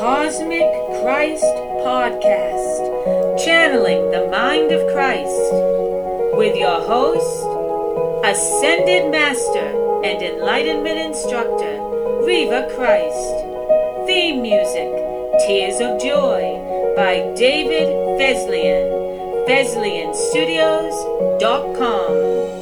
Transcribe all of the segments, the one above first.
Cosmic Christ Podcast, channeling the mind of Christ, with your host, Ascended Master and Enlightenment Instructor, Reva Christ. Theme music, Tears of Joy, by David Fesliyan. FesliyanStudios.com.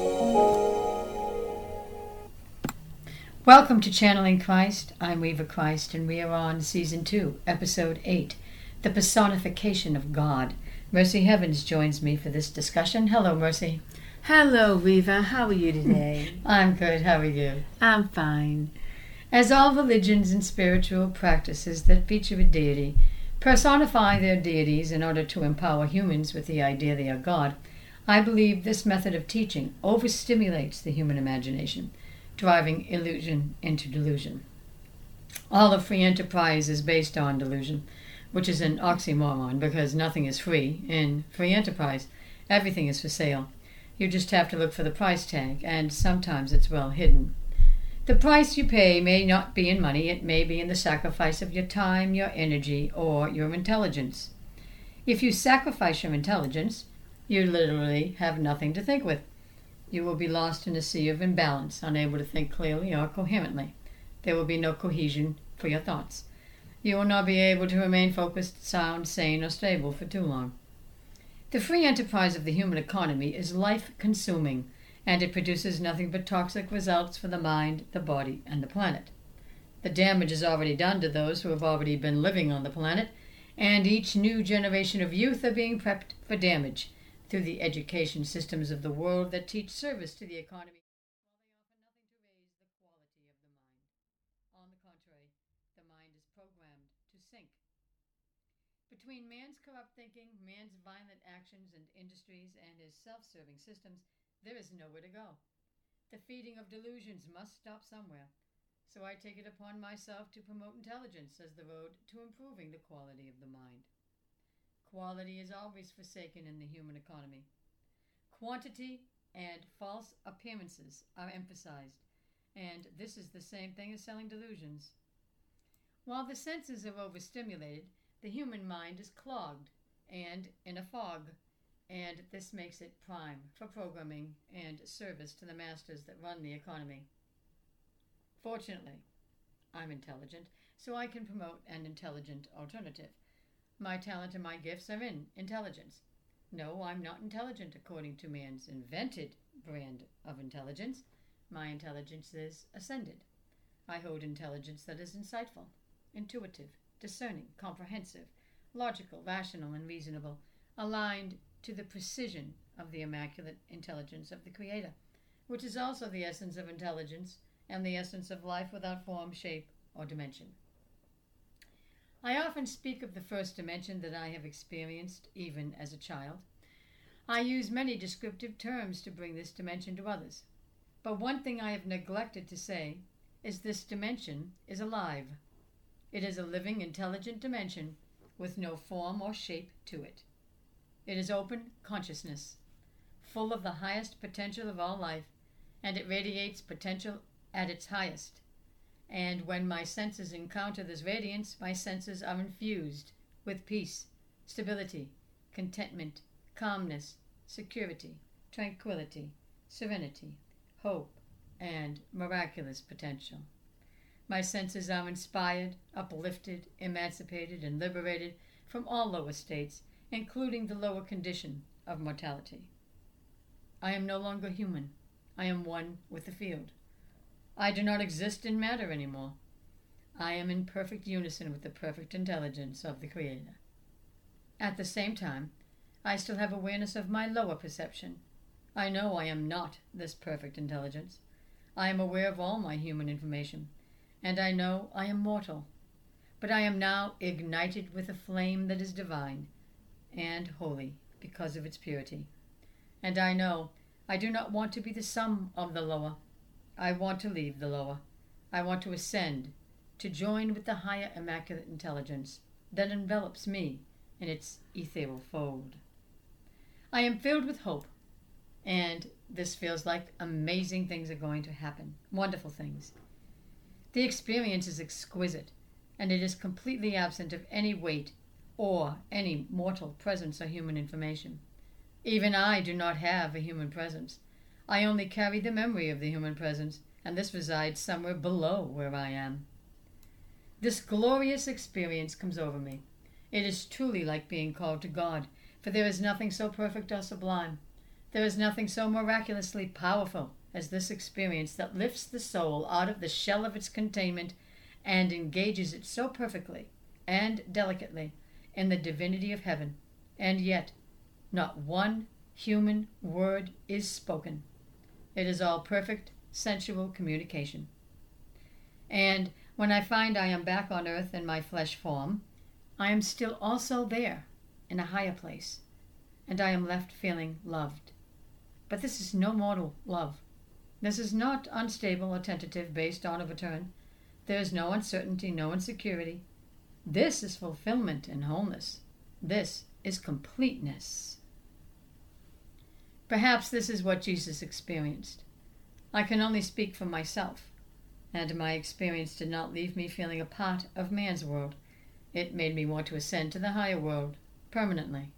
Welcome to Channeling Christ. I'm Reva Christ, and we are on Season 2, Episode 8 The Personification of God. Mercy Heavens joins me for this discussion. Hello, Mercy. Hello, Reva. How are you today? I'm good. How are you? I'm fine. As all religions and spiritual practices that feature a deity personify their deities in order to empower humans with the idea they are God, I believe this method of teaching overstimulates the human imagination driving illusion into delusion. All of free enterprise is based on delusion, which is an oxymoron because nothing is free. In free enterprise, everything is for sale. You just have to look for the price tag, and sometimes it's well hidden. The price you pay may not be in money, it may be in the sacrifice of your time, your energy, or your intelligence. If you sacrifice your intelligence, you literally have nothing to think with. You will be lost in a sea of imbalance, unable to think clearly or coherently. There will be no cohesion for your thoughts. You will not be able to remain focused, sound, sane, or stable for too long. The free enterprise of the human economy is life consuming, and it produces nothing but toxic results for the mind, the body, and the planet. The damage is already done to those who have already been living on the planet, and each new generation of youth are being prepped for damage through the education systems of the world that teach service to the economy. On the contrary, the mind is programmed to sink. Between man's corrupt thinking, man's violent actions and industries, and his self serving systems, there is nowhere to go. The feeding of delusions must stop somewhere. So I take it upon myself to promote intelligence as the road to improving the quality of the mind. Quality is always forsaken in the human economy. Quantity and false appearances are emphasized, and this is the same thing as selling delusions. While the senses are overstimulated, the human mind is clogged and in a fog, and this makes it prime for programming and service to the masters that run the economy. Fortunately, I'm intelligent, so I can promote an intelligent alternative. My talent and my gifts are in intelligence. No, I'm not intelligent according to man's invented brand of intelligence. My intelligence is ascended. I hold intelligence that is insightful, intuitive, discerning, comprehensive, logical, rational, and reasonable, aligned to the precision of the immaculate intelligence of the Creator, which is also the essence of intelligence and the essence of life without form, shape, or dimension. I often speak of the first dimension that I have experienced even as a child. I use many descriptive terms to bring this dimension to others. But one thing I have neglected to say is this dimension is alive. It is a living, intelligent dimension with no form or shape to it. It is open consciousness, full of the highest potential of all life, and it radiates potential at its highest and when my senses encounter this radiance, my senses are infused with peace, stability, contentment, calmness, security, tranquility, serenity, hope, and miraculous potential. My senses are inspired, uplifted, emancipated, and liberated from all lower states, including the lower condition of mortality. I am no longer human. I am one with the field. I do not exist in matter anymore. I am in perfect unison with the perfect intelligence of the Creator. At the same time, I still have awareness of my lower perception. I know I am not this perfect intelligence. I am aware of all my human information, and I know I am mortal. But I am now ignited with a flame that is divine and holy because of its purity. And I know I do not want to be the sum of the lower I want to leave the lower. I want to ascend, to join with the higher immaculate intelligence that envelops me in its ethereal fold. I am filled with hope, and this feels like amazing things are going to happen, wonderful things. The experience is exquisite. and it is completely absent of any weight or any mortal presence or human information. Even I do not have a human presence. I only carry the memory of the human presence, and this resides somewhere below where I am. This glorious experience comes over me. It is truly like being called to God, for there is nothing so perfect or sublime. There is nothing so miraculously powerful as this experience that lifts the soul out of the shell of its containment and engages it so perfectly and delicately in the divinity of heaven, and yet not one human word is spoken. It is all perfect, sensual communication. And when I find I am back on earth in my flesh form, I am still also there in a higher place, and I am left feeling loved. But this is no mortal love. This is not unstable or tentative based on a return. There is no uncertainty, no insecurity. This is fulfillment and wholeness. This is completeness. Perhaps this is what Jesus experienced. I can only speak for myself, and my experience did not leave me feeling a part of man's world. It made me want to ascend to the higher world permanently.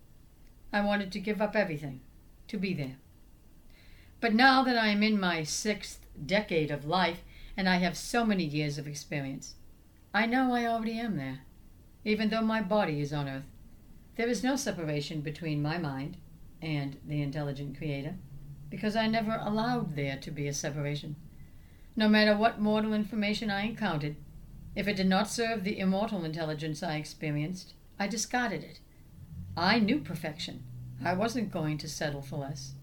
I wanted to give up everything to be there. But now that I am in my sixth decade of life and I have so many years of experience, I know I already am there, even though my body is on earth. There is no separation between my mind and the intelligent Creator, because I never allowed there to be a separation. No matter what mortal information I encountered, if it did not serve the immortal intelligence I experienced, I discarded it. I knew perfection. I wasn't going to settle for less.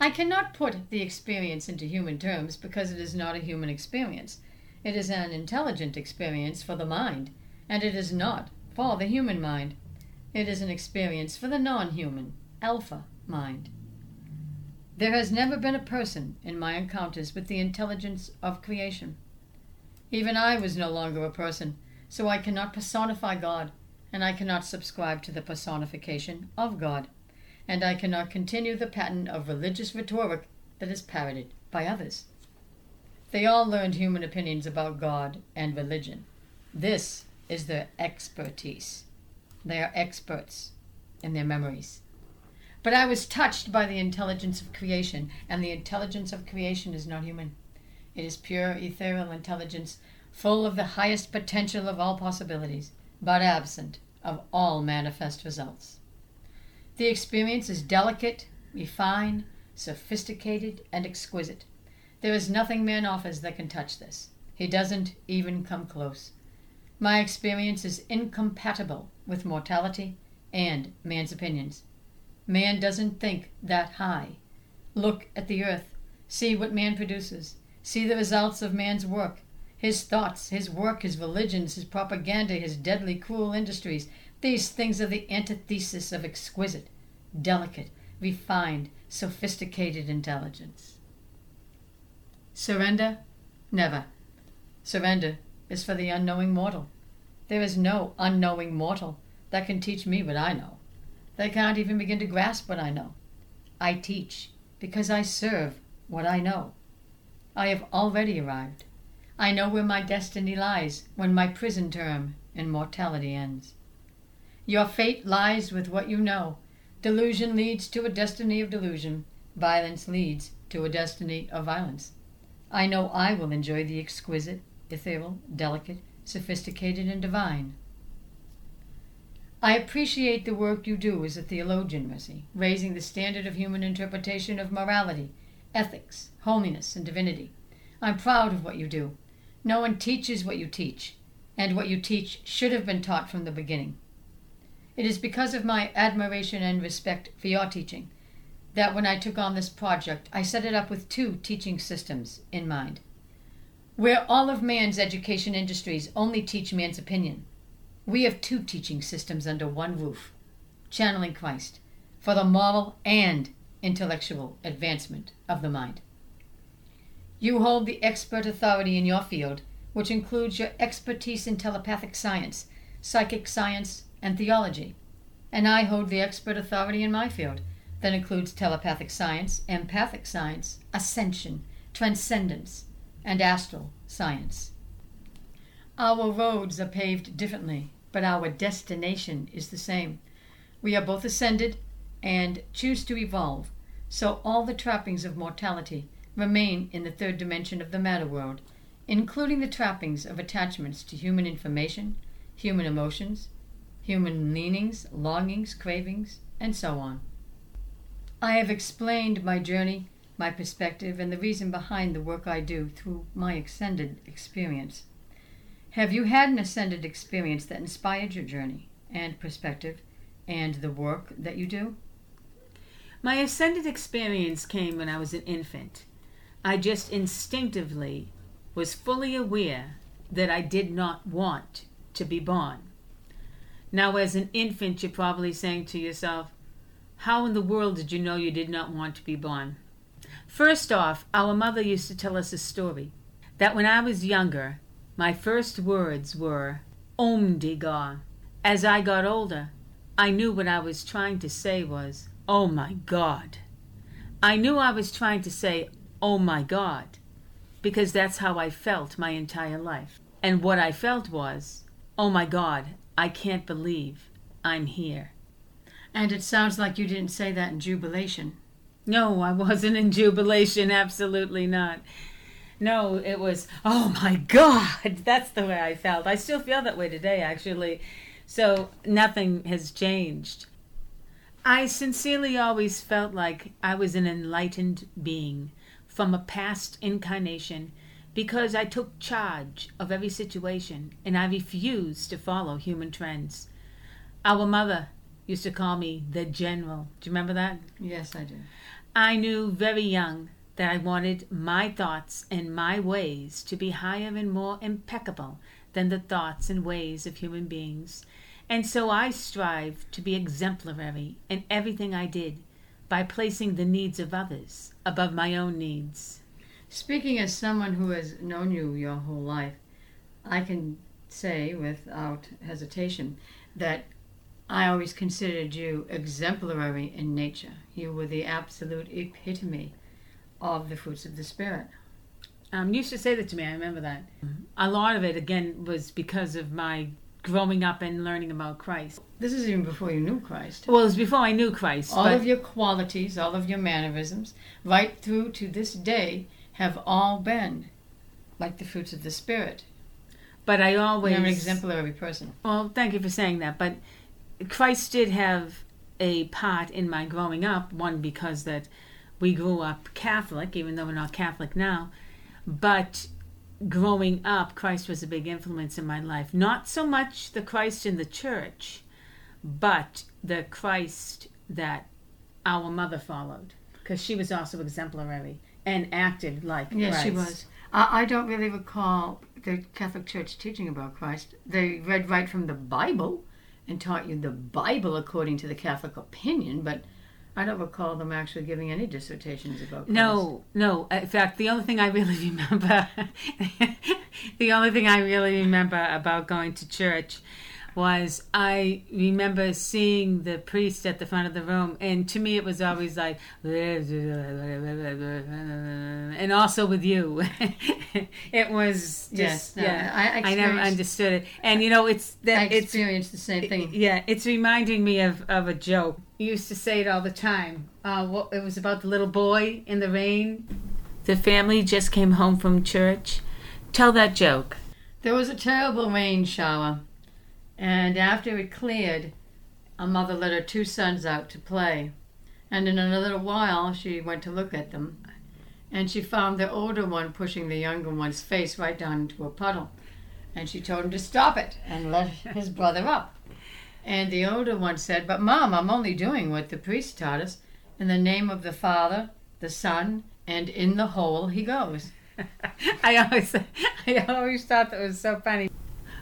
I cannot put the experience into human terms because it is not a human experience. It is an intelligent experience for the mind, and it is not for the human mind. It is an experience for the non human, alpha mind. There has never been a person in my encounters with the intelligence of creation. Even I was no longer a person, so I cannot personify God, and I cannot subscribe to the personification of God, and I cannot continue the pattern of religious rhetoric that is parroted by others. They all learned human opinions about God and religion. This is their expertise. They are experts in their memories. But I was touched by the intelligence of creation, and the intelligence of creation is not human. It is pure ethereal intelligence, full of the highest potential of all possibilities, but absent of all manifest results. The experience is delicate, refined, sophisticated, and exquisite. There is nothing man offers that can touch this. He doesn't even come close. My experience is incompatible with mortality and man's opinions. Man doesn't think that high. Look at the earth. See what man produces. See the results of man's work. His thoughts, his work, his religions, his propaganda, his deadly, cruel industries. These things are the antithesis of exquisite, delicate, refined, sophisticated intelligence. Surrender? Never. Surrender is for the unknowing mortal. There is no unknowing mortal that can teach me what I know. They can't even begin to grasp what I know. I teach because I serve what I know. I have already arrived. I know where my destiny lies when my prison term in mortality ends. Your fate lies with what you know. Delusion leads to a destiny of delusion. Violence leads to a destiny of violence. I know I will enjoy the exquisite, ethereal, delicate, sophisticated, and divine. I appreciate the work you do as a theologian, Mercy, raising the standard of human interpretation of morality ethics, holiness, and divinity. I'm proud of what you do. No one teaches what you teach, and what you teach should have been taught from the beginning. It is because of my admiration and respect for your teaching that when I took on this project, I set it up with two teaching systems in mind. Where all of man's education industries only teach man's opinion, we have two teaching systems under one roof channeling Christ for the moral and intellectual advancement of the mind. You hold the expert authority in your field, which includes your expertise in telepathic science, psychic science, and theology. And I hold the expert authority in my field, that includes telepathic science, empathic science, ascension, transcendence, and astral science. Our roads are paved differently, but our destination is the same. We are both ascended and choose to evolve, so all the trappings of mortality remain in the third dimension of the matter world, including the trappings of attachments to human information, human emotions, human leanings, longings, cravings, and so on. I have explained my journey, my perspective, and the reason behind the work I do through my ascended experience. Have you had an ascended experience that inspired your journey and perspective and the work that you do? My ascended experience came when I was an infant. I just instinctively was fully aware that I did not want to be born. Now, as an infant, you're probably saying to yourself, How in the world did you know you did not want to be born? First off, our mother used to tell us a story that when I was younger, my first words were, Om Diga. As I got older, I knew what I was trying to say was, Oh my God. I knew I was trying to say, Oh my God, because that's how I felt my entire life. And what I felt was, Oh my God, I can't believe I'm here. And it sounds like you didn't say that in jubilation. No, I wasn't in jubilation, absolutely not. No, it was, oh my God, that's the way I felt. I still feel that way today, actually. So nothing has changed. I sincerely always felt like I was an enlightened being from a past incarnation because I took charge of every situation and I refused to follow human trends. Our mother used to call me the general. Do you remember that? Yes, I do. I knew very young that I wanted my thoughts and my ways to be higher and more impeccable than the thoughts and ways of human beings. And so I strived to be exemplary in everything I did by placing the needs of others above my own needs. Speaking as someone who has known you your whole life, I can say without hesitation that I always considered you exemplary in nature. You were the absolute epitome of the fruits of the Spirit. Um, you used to say that to me. I remember that. A lot of it, again, was because of my growing up and learning about Christ. This is even before you knew Christ. Well, it was before I knew Christ. All of your qualities, all of your mannerisms, right through to this day, have all been like the fruits of the Spirit. but I always You're an exemplary person. Well, thank you for saying that. But Christ did have a part in my growing up. One because that we grew up Catholic, even though we're not Catholic now. But growing up, Christ was a big influence in my life. Not so much the Christ in the church, but the Christ that our mother followed, because she was also exemplary and acted like Yes, Christ. she was. I, I don't really recall the Catholic Church teaching about Christ. They read right from the Bible and taught you the Bible according to the Catholic opinion, but I don't recall them actually giving any dissertations about Christ. No, no. In fact, the only thing I really remember, the only thing I really remember about going to church was I remember seeing the priest at the front of the room, and to me it was always like, and also with you, it was just Yes, no, yeah. I I never understood it, and you know it's I that it's experienced the same thing. yeah, it's reminding me of, of a joke. You used to say it all the time. Uh, what, it was about the little boy in the rain. The family just came home from church. Tell that joke. There was a terrible rain shower, and after it cleared, a mother let her two sons out to play. And in a little while, she went to look at them, and she found the older one pushing the younger one's face right down into a puddle. And she told him to stop it and let his brother up. And the older one said, But mom, I'm only doing what the priest taught us. In the name of the Father, the Son, and in the hole he goes. I always, I always thought that was so funny.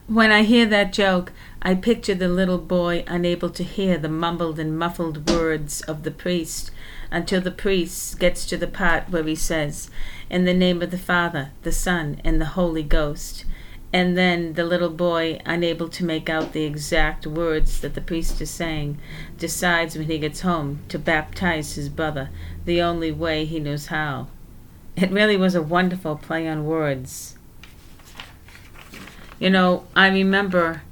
When I hear that joke, I picture the little boy unable to hear the mumbled and muffled words of the priest until the priest gets to the part where he says, In the name of the Father, the Son, and the Holy Ghost. And then the little boy, unable to make out the exact words that the priest is saying, decides when he gets home to baptize his brother the only way he knows how. It really was a wonderful play on words. You know, I remember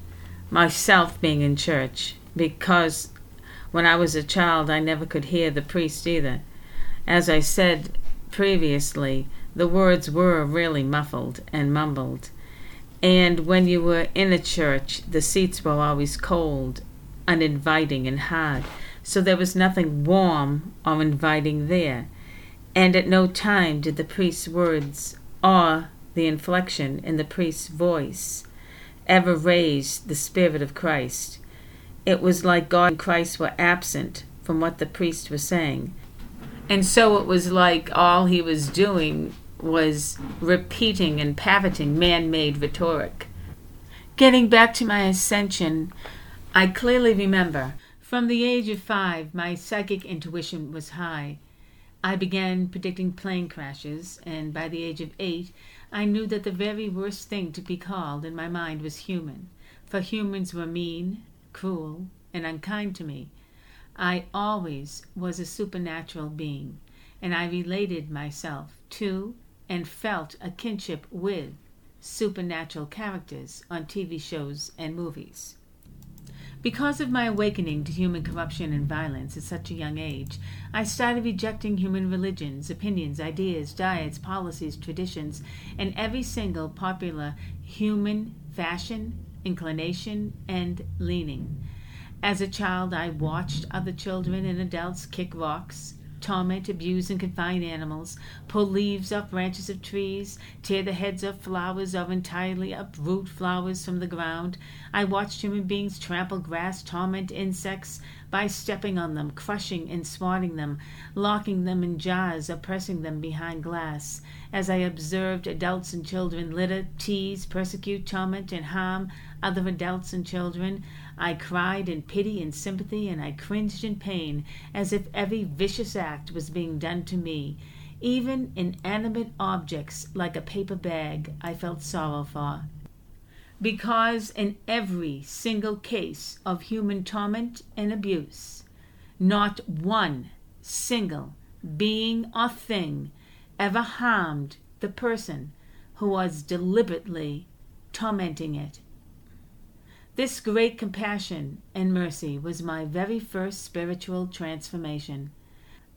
myself being in church because when I was a child, I never could hear the priest either. As I said previously, the words were really muffled and mumbled. And when you were in a church, the seats were always cold, uninviting, and hard, so there was nothing warm or inviting there. And at no time did the priest's words or the inflection in the priest's voice ever raised the Spirit of Christ. It was like God and Christ were absent from what the priest was saying. And so it was like all he was doing was repeating and parroting man made rhetoric. Getting back to my ascension, I clearly remember from the age of five, my psychic intuition was high. I began predicting plane crashes, and by the age of eight, I knew that the very worst thing to be called in my mind was human, for humans were mean, cruel, and unkind to me. I always was a supernatural being, and I related myself to and felt a kinship with supernatural characters on TV shows and movies. Because of my awakening to human corruption and violence at such a young age, I started rejecting human religions, opinions, ideas, diets, policies, traditions, and every single popular human fashion, inclination, and leaning. As a child, I watched other children and adults kick rocks, torment, abuse, and confine animals, pull leaves off branches of trees, tear the heads off flowers, or entirely uproot flowers from the ground. I watched human beings trample grass, torment insects by stepping on them, crushing and swatting them, locking them in jars, or pressing them behind glass. As I observed adults and children litter, tease, persecute, torment, and harm other adults and children, I cried in pity and sympathy, and I cringed in pain, as if every vicious act was being done to me. Even inanimate objects, like a paper bag, I felt sorrow for. Because in every single case of human torment and abuse, not one single being or thing ever harmed the person who was deliberately tormenting it. This great compassion and mercy was my very first spiritual transformation.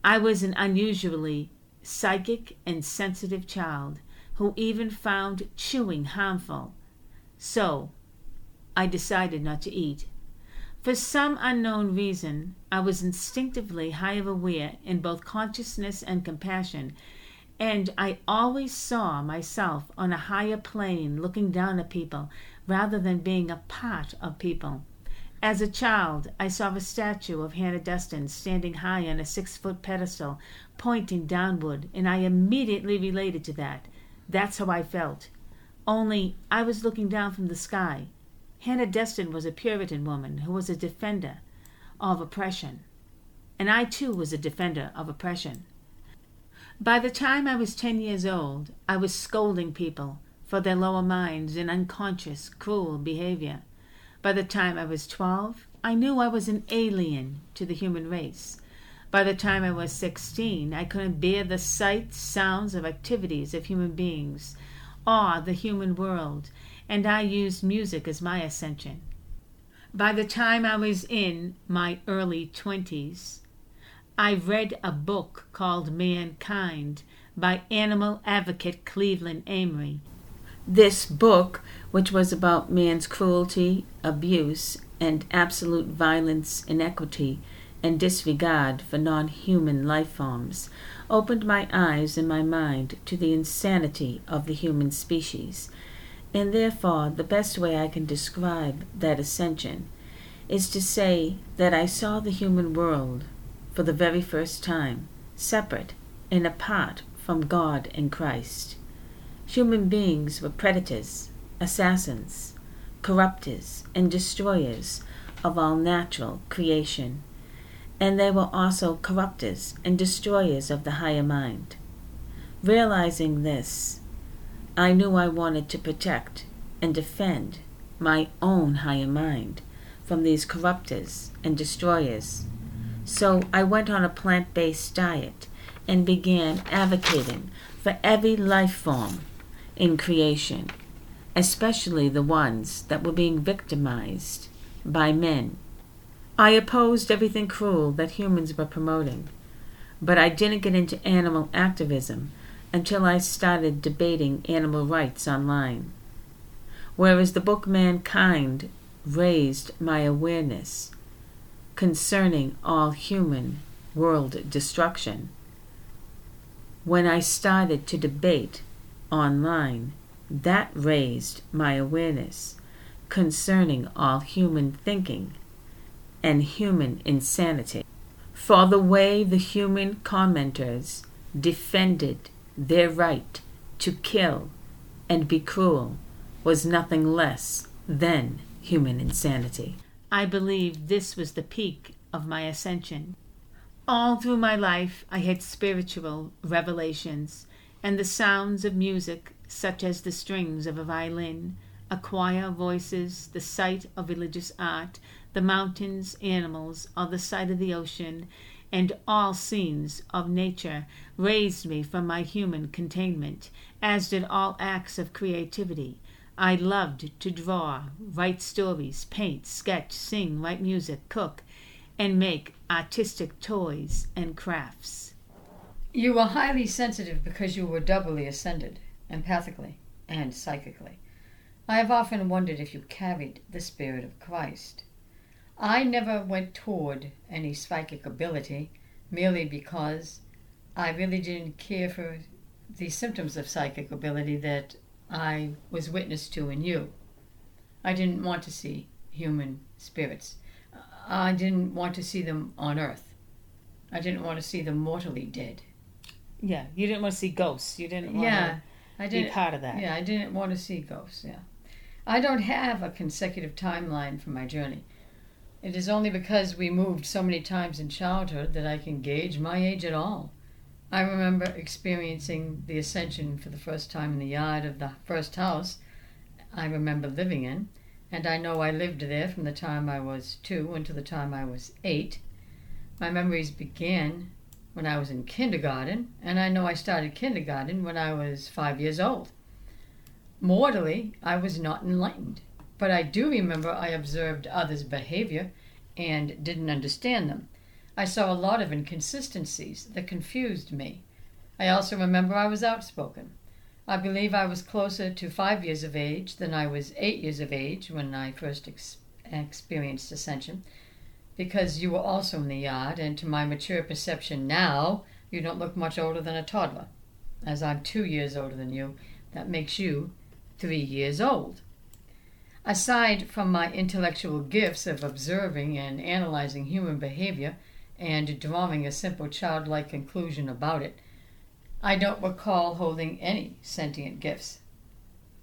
I was an unusually psychic and sensitive child who even found chewing harmful. So I decided not to eat. For some unknown reason, I was instinctively high higher aware in both consciousness and compassion, and I always saw myself on a higher plane looking down at people rather than being a part of people. As a child, I saw a statue of Hannah Duston standing high on a six foot pedestal, pointing downward, and I immediately related to that. That's how I felt. Only I was looking down from the sky. Hannah Duston was a Puritan woman who was a defender of oppression. And I too was a defender of oppression. By the time I was ten years old, I was scolding people for their lower minds and unconscious, cruel behavior. By the time I was 12, I knew I was an alien to the human race. By the time I was 16, I couldn't bear the sights, sounds, or activities of human beings, or the human world, and I used music as my ascension. By the time I was in my early 20s, I read a book called Mankind by animal advocate Cleveland Amory. This book, which was about man's cruelty, abuse, and absolute violence, inequity, and disregard for non human life forms, opened my eyes and my mind to the insanity of the human species. And therefore, the best way I can describe that ascension is to say that I saw the human world for the very first time, separate and apart from God and Christ. Human beings were predators, assassins, corruptors, and destroyers of all natural creation, and they were also corruptors and destroyers of the higher mind. Realizing this, I knew I wanted to protect and defend my own higher mind from these corruptors and destroyers. So I went on a plant based diet and began advocating for every life form in creation, especially the ones that were being victimized by men. I opposed everything cruel that humans were promoting, but I didn't get into animal activism until I started debating animal rights online. Whereas the book Mankind raised my awareness concerning all human world destruction. When I started to debate online, that raised my awareness concerning all human thinking and human insanity. For the way the human commenters defended their right to kill and be cruel was nothing less than human insanity. I believe this was the peak of my ascension. All through my life, I had spiritual revelations, and the sounds of music, such as the strings of a violin, a choir, voices, the sight of religious art, the mountains, animals, or the sight of the ocean, and all scenes of nature raised me from my human containment, as did all acts of creativity. I loved to draw, write stories, paint, sketch, sing, write music, cook, and make artistic toys and crafts. You were highly sensitive because you were doubly ascended, empathically and psychically. I have often wondered if you carried the Spirit of Christ. I never went toward any psychic ability merely because I really didn't care for the symptoms of psychic ability that I was witness to in you. I didn't want to see human spirits. I didn't want to see them on earth. I didn't want to see them mortally dead. Yeah, you didn't want to see ghosts. You didn't want yeah, I to didn't be part of that. Yeah, I didn't want to see ghosts. Yeah, I don't have a consecutive timeline for my journey. It is only because we moved so many times in childhood that I can gauge my age at all. I remember experiencing the ascension for the first time in the yard of the first house I remember living in, and I know I lived there from the time I was two until the time I was eight. My memories began when I was in kindergarten, and I know I started kindergarten when I was five years old. Mortally, I was not enlightened, but I do remember I observed others' behavior and didn't understand them. I saw a lot of inconsistencies that confused me. I also remember I was outspoken. I believe I was closer to five years of age than I was eight years of age when I first ex- experienced ascension, because you were also in the yard, and to my mature perception now, you don't look much older than a toddler. As I'm two years older than you, that makes you three years old. Aside from my intellectual gifts of observing and analyzing human behavior and drawing a simple childlike conclusion about it, I don't recall holding any sentient gifts.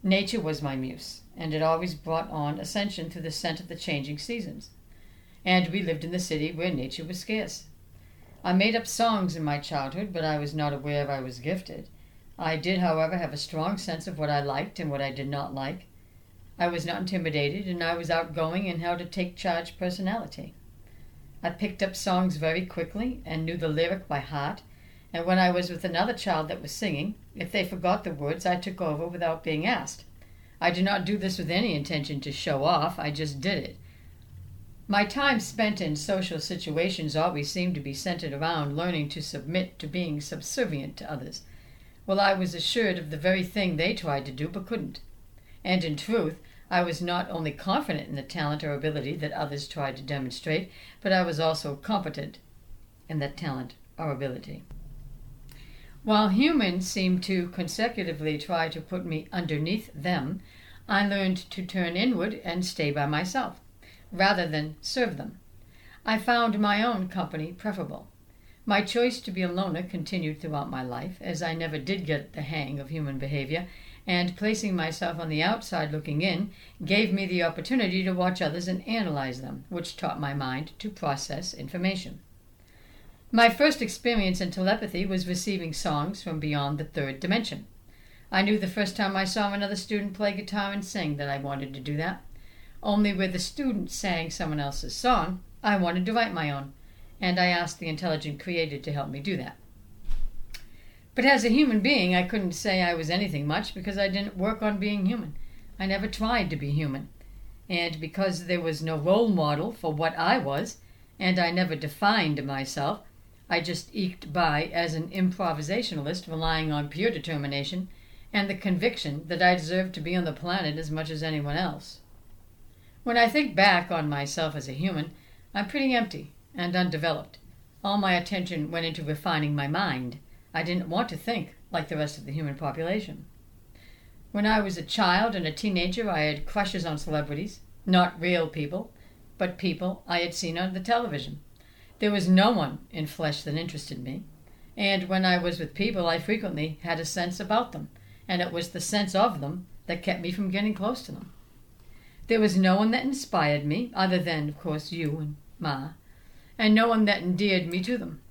Nature was my muse, and it always brought on ascension through the scent of the changing seasons. And we lived in the city where nature was scarce. I made up songs in my childhood, but I was not aware I was gifted. I did, however, have a strong sense of what I liked and what I did not like. I was not intimidated, and I was outgoing and held a take charge personality. I picked up songs very quickly and knew the lyric by heart, and when I was with another child that was singing, if they forgot the words, I took over without being asked. I did not do this with any intention to show off, I just did it. My time spent in social situations always seemed to be centered around learning to submit to being subservient to others. Well, I was assured of the very thing they tried to do but couldn't. And in truth, I was not only confident in the talent or ability that others tried to demonstrate, but I was also competent in that talent or ability. While humans seemed to consecutively try to put me underneath them, I learned to turn inward and stay by myself, rather than serve them. I found my own company preferable. My choice to be a loner continued throughout my life, as I never did get the hang of human behavior, and placing myself on the outside looking in gave me the opportunity to watch others and analyze them, which taught my mind to process information. My first experience in telepathy was receiving songs from beyond the third dimension. I knew the first time I saw another student play guitar and sing that I wanted to do that. Only with the student sang someone else's song, I wanted to write my own, and I asked the intelligent creator to help me do that. But as a human being, I couldn't say I was anything much because I didn't work on being human. I never tried to be human. And because there was no role model for what I was, and I never defined myself, I just eked by as an improvisationalist relying on pure determination and the conviction that I deserved to be on the planet as much as anyone else. When I think back on myself as a human, I'm pretty empty and undeveloped. All my attention went into refining my mind. I didn't want to think like the rest of the human population. When I was a child and a teenager, I had crushes on celebrities, not real people, but people I had seen on the television. There was no one in flesh that interested me, and when I was with people, I frequently had a sense about them, and it was the sense of them that kept me from getting close to them. There was no one that inspired me, other than, of course, you and Ma, and no one that endeared me to them.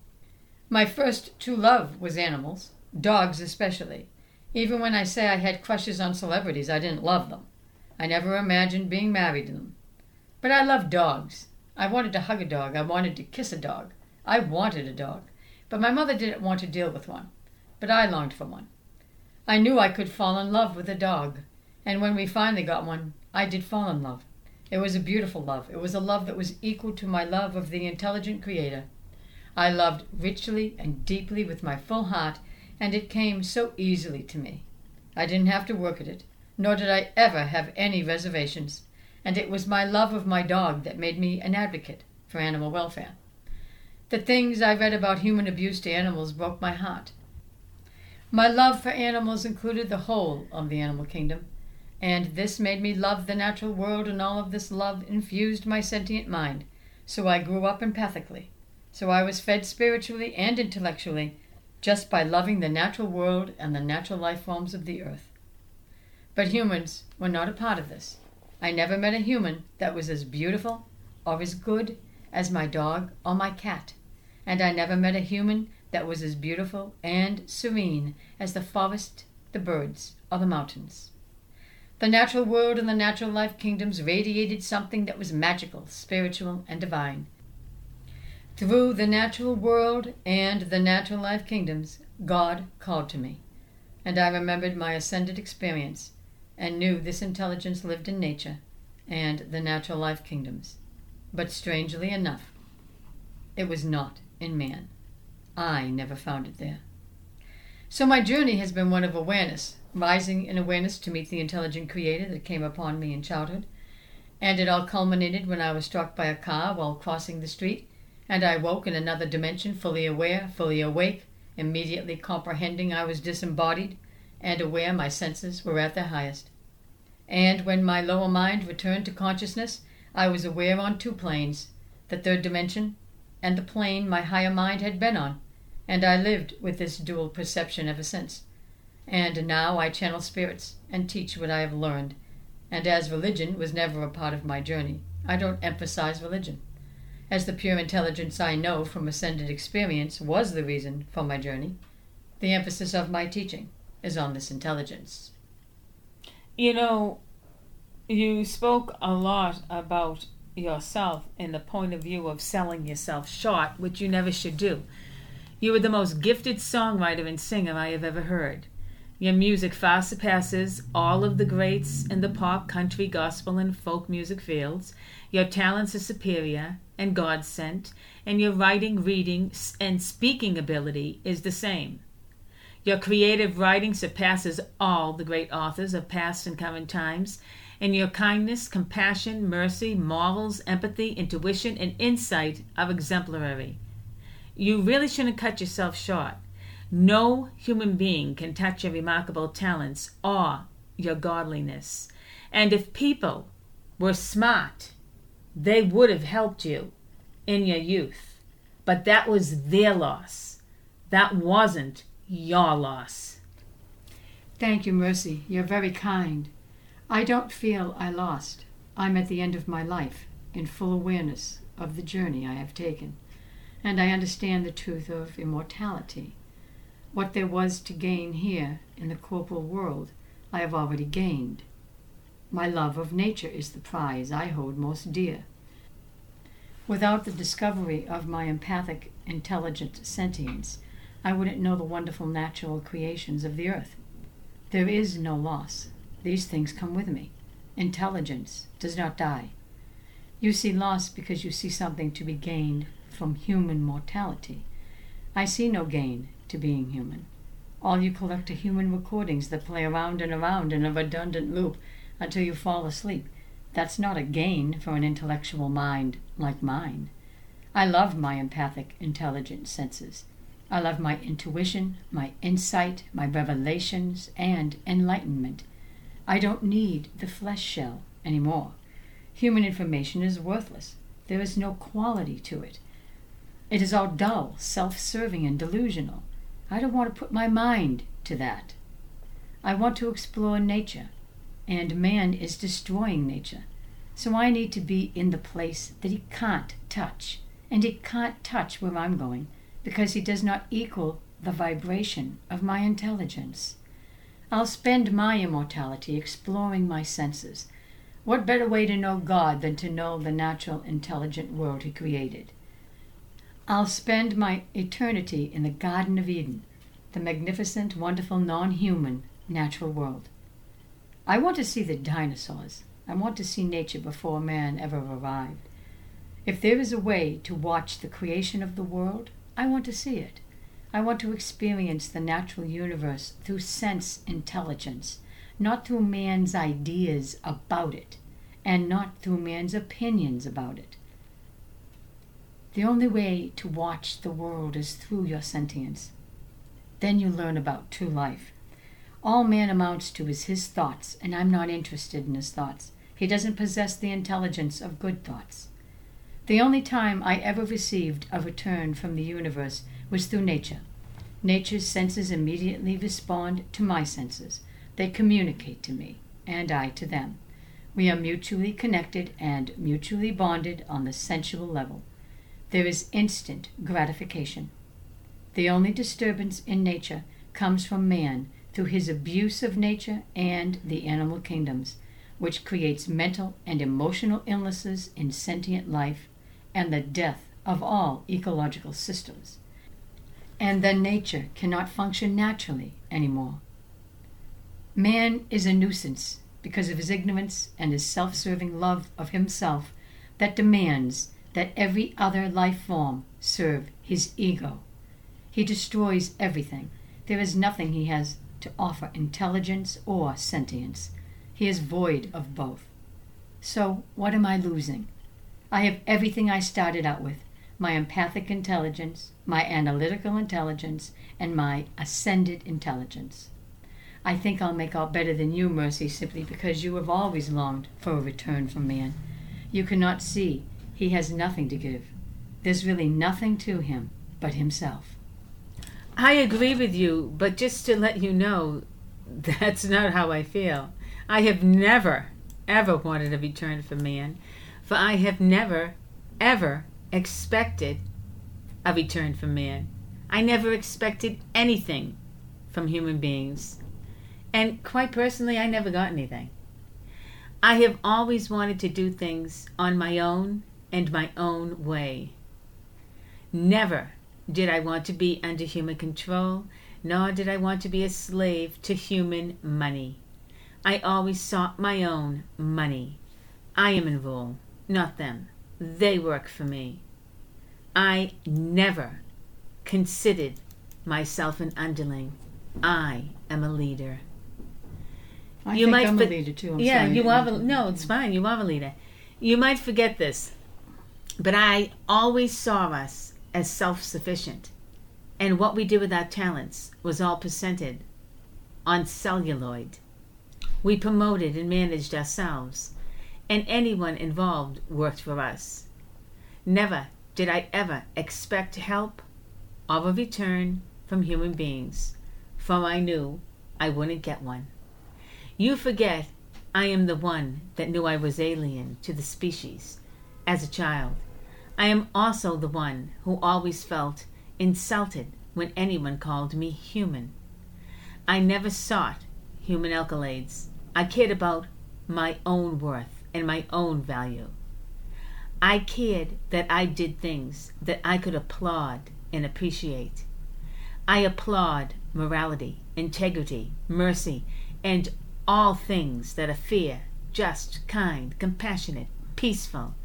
My first true love was animals, dogs especially. Even when I say I had crushes on celebrities, I didn't love them. I never imagined being married to them. But I loved dogs. I wanted to hug a dog. I wanted to kiss a dog. I wanted a dog. But my mother didn't want to deal with one. But I longed for one. I knew I could fall in love with a dog. And when we finally got one, I did fall in love. It was a beautiful love. It was a love that was equal to my love of the intelligent Creator. I loved richly and deeply with my full heart, and it came so easily to me. I didn't have to work at it, nor did I ever have any reservations, and it was my love of my dog that made me an advocate for animal welfare. The things I read about human abuse to animals broke my heart. My love for animals included the whole of the animal kingdom, and this made me love the natural world, and all of this love infused my sentient mind. So I grew up empathically. So I was fed spiritually and intellectually just by loving the natural world and the natural life forms of the earth. But humans were not a part of this. I never met a human that was as beautiful or as good as my dog or my cat, and I never met a human that was as beautiful and serene as the forest, the birds, or the mountains. The natural world and the natural life kingdoms radiated something that was magical, spiritual, and divine. Through the natural world and the natural life kingdoms, God called to me, and I remembered my ascended experience and knew this intelligence lived in nature and the natural life kingdoms. But strangely enough, it was not in man. I never found it there. So my journey has been one of awareness, rising in awareness to meet the intelligent creator that came upon me in childhood. And it all culminated when I was struck by a car while crossing the street, and I woke in another dimension, fully aware, fully awake, immediately comprehending I was disembodied, and aware my senses were at their highest. And when my lower mind returned to consciousness, I was aware on two planes the third dimension and the plane my higher mind had been on, and I lived with this dual perception ever since. And now I channel spirits and teach what I have learned. And as religion was never a part of my journey, I don't emphasize religion. As the pure intelligence I know from ascended experience was the reason for my journey, the emphasis of my teaching is on this intelligence. You know, you spoke a lot about yourself in the point of view of selling yourself short, which you never should do. You are the most gifted songwriter and singer I have ever heard. Your music far surpasses all of the greats in the pop, country, gospel, and folk music fields. Your talents are superior and God sent, and your writing, reading, and speaking ability is the same. Your creative writing surpasses all the great authors of past and current times, and your kindness, compassion, mercy, morals, empathy, intuition, and insight are exemplary. You really shouldn't cut yourself short. No human being can touch your remarkable talents or your godliness. And if people were smart, they would have helped you in your youth. But that was their loss. That wasn't your loss. Thank you, Mercy. You're very kind. I don't feel I lost. I'm at the end of my life, in full awareness of the journey I have taken, and I understand the truth of immortality. What there was to gain here in the corporal world, I have already gained. My love of nature is the prize I hold most dear. Without the discovery of my empathic, intelligent sentience, I wouldn't know the wonderful natural creations of the earth. There is no loss. These things come with me. intelligence does not die. You see loss because you see something to be gained from human mortality. I see no gain to being human. All you collect are human recordings that play around and around in a redundant loop until you fall asleep. That's not a gain for an intellectual mind like mine. I love my empathic, intelligent senses. I love my intuition, my insight, my revelations, and enlightenment. I don't need the flesh shell anymore. Human information is worthless. There is no quality to it. It is all dull, self serving, and delusional. I don't want to put my mind to that. I want to explore nature, and man is destroying nature. So I need to be in the place that he can't touch, and he can't touch where I'm going because he does not equal the vibration of my intelligence. I'll spend my immortality exploring my senses. What better way to know God than to know the natural, intelligent world He created? I'll spend my eternity in the Garden of Eden, the magnificent, wonderful, non human natural world. I want to see the dinosaurs. I want to see nature before man ever arrived. If there is a way to watch the creation of the world, I want to see it. I want to experience the natural universe through sense intelligence, not through man's ideas about it, and not through man's opinions about it. The only way to watch the world is through your sentience. Then you learn about true life. All man amounts to is his thoughts, and I'm not interested in his thoughts. He doesn't possess the intelligence of good thoughts. The only time I ever received a return from the universe was through nature. Nature's senses immediately respond to my senses. They communicate to me, and I to them. We are mutually connected and mutually bonded on the sensual level. There is instant gratification. The only disturbance in nature comes from man through his abuse of nature and the animal kingdoms, which creates mental and emotional illnesses in sentient life and the death of all ecological systems. And then nature cannot function naturally anymore. Man is a nuisance because of his ignorance and his self serving love of himself that demands that every other life form serve his ego. He destroys everything. There is nothing he has to offer intelligence or sentience. He is void of both. So, what am I losing? I have everything I started out with my empathic intelligence, my analytical intelligence, and my ascended intelligence. I think I'll make out better than you, Mercy, simply because you have always longed for a return from man. You cannot see he has nothing to give. There's really nothing to him but himself. I agree with you, but just to let you know, that's not how I feel. I have never, ever wanted a return from man, for I have never, ever expected a return from man. I never expected anything from human beings. And quite personally, I never got anything. I have always wanted to do things on my own and my own way. Never did I want to be under human control, nor did I want to be a slave to human money. I always sought my own money. I am in rule, not them. They work for me. I never considered myself an underling. I am a leader. I You might I'm fi- a leader too. I'm yeah, sorry. you are. A, no, it's fine. You are a leader. You might forget this, but I always saw us as self-sufficient, and what we did with our talents was all presented on celluloid. We promoted and managed ourselves, and anyone involved worked for us. Never did I ever expect help or a return from human beings, for I knew I wouldn't get one. You forget I am the one that knew I was alien to the species as a child. I am also the one who always felt insulted when anyone called me human. I never sought human accolades. I cared about my own worth and my own value. I cared that I did things that I could applaud and appreciate. I applaud morality, integrity, mercy, and all things that are fair, just, kind, compassionate, peaceful,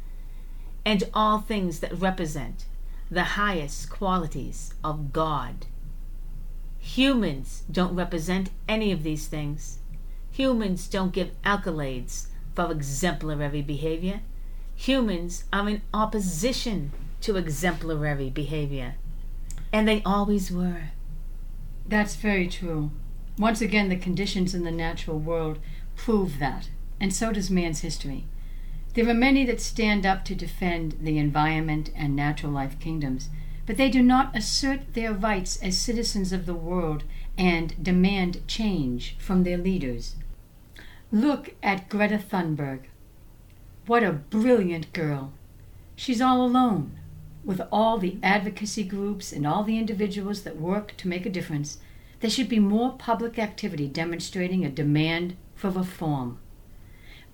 and all things that represent the highest qualities of God. Humans don't represent any of these things. Humans don't give accolades for exemplary behavior. Humans are in opposition to exemplary behavior. And they always were. That's very true. Once again, the conditions in the natural world prove that, and so does man's history. There are many that stand up to defend the environment and natural life kingdoms, but they do not assert their rights as citizens of the world and demand change from their leaders. Look at Greta Thunberg. What a brilliant girl. She's all alone. With all the advocacy groups and all the individuals that work to make a difference, there should be more public activity demonstrating a demand for reform.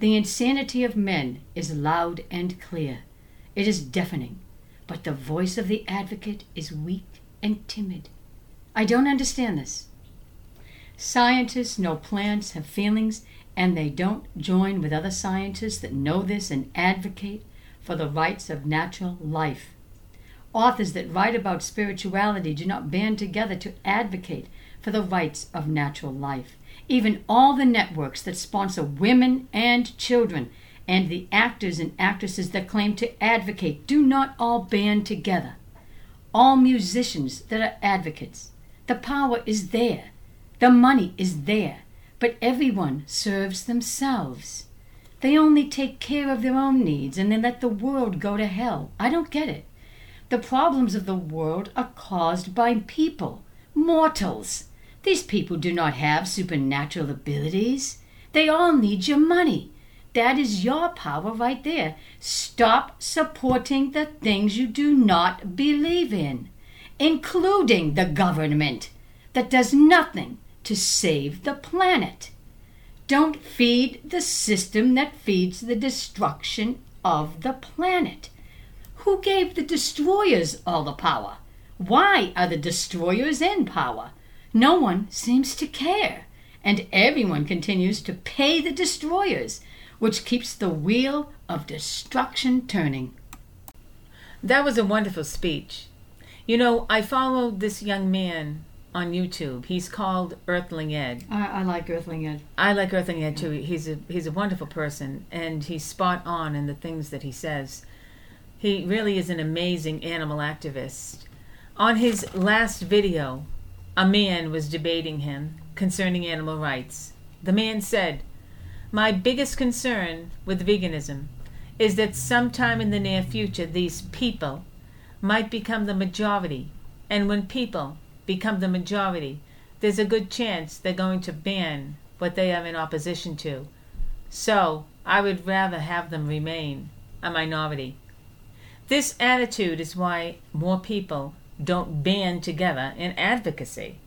The insanity of men is loud and clear. It is deafening, but the voice of the advocate is weak and timid. I don't understand this. Scientists know plants have feelings, and they don't join with other scientists that know this and advocate for the rights of natural life. Authors that write about spirituality do not band together to advocate for the rights of natural life. Even all the networks that sponsor women and children and the actors and actresses that claim to advocate do not all band together. All musicians that are advocates. The power is there, the money is there, but everyone serves themselves. They only take care of their own needs and they let the world go to hell. I don't get it. The problems of the world are caused by people, mortals. These people do not have supernatural abilities. They all need your money. That is your power right there. Stop supporting the things you do not believe in, including the government that does nothing to save the planet. Don't feed the system that feeds the destruction of the planet. Who gave the destroyers all the power? Why are the destroyers in power? No one seems to care, and everyone continues to pay the destroyers, which keeps the wheel of destruction turning. That was a wonderful speech. You know, I followed this young man on YouTube. He's called Earthling Ed. I, I like Earthling Ed. I like Earthling Ed too. He's a he's a wonderful person, and he's spot on in the things that he says. He really is an amazing animal activist. On his last video, a man was debating him concerning animal rights. The man said, My biggest concern with veganism is that sometime in the near future these people might become the majority, and when people become the majority, there's a good chance they're going to ban what they are in opposition to. So I would rather have them remain a minority. This attitude is why more people don't band together in advocacy.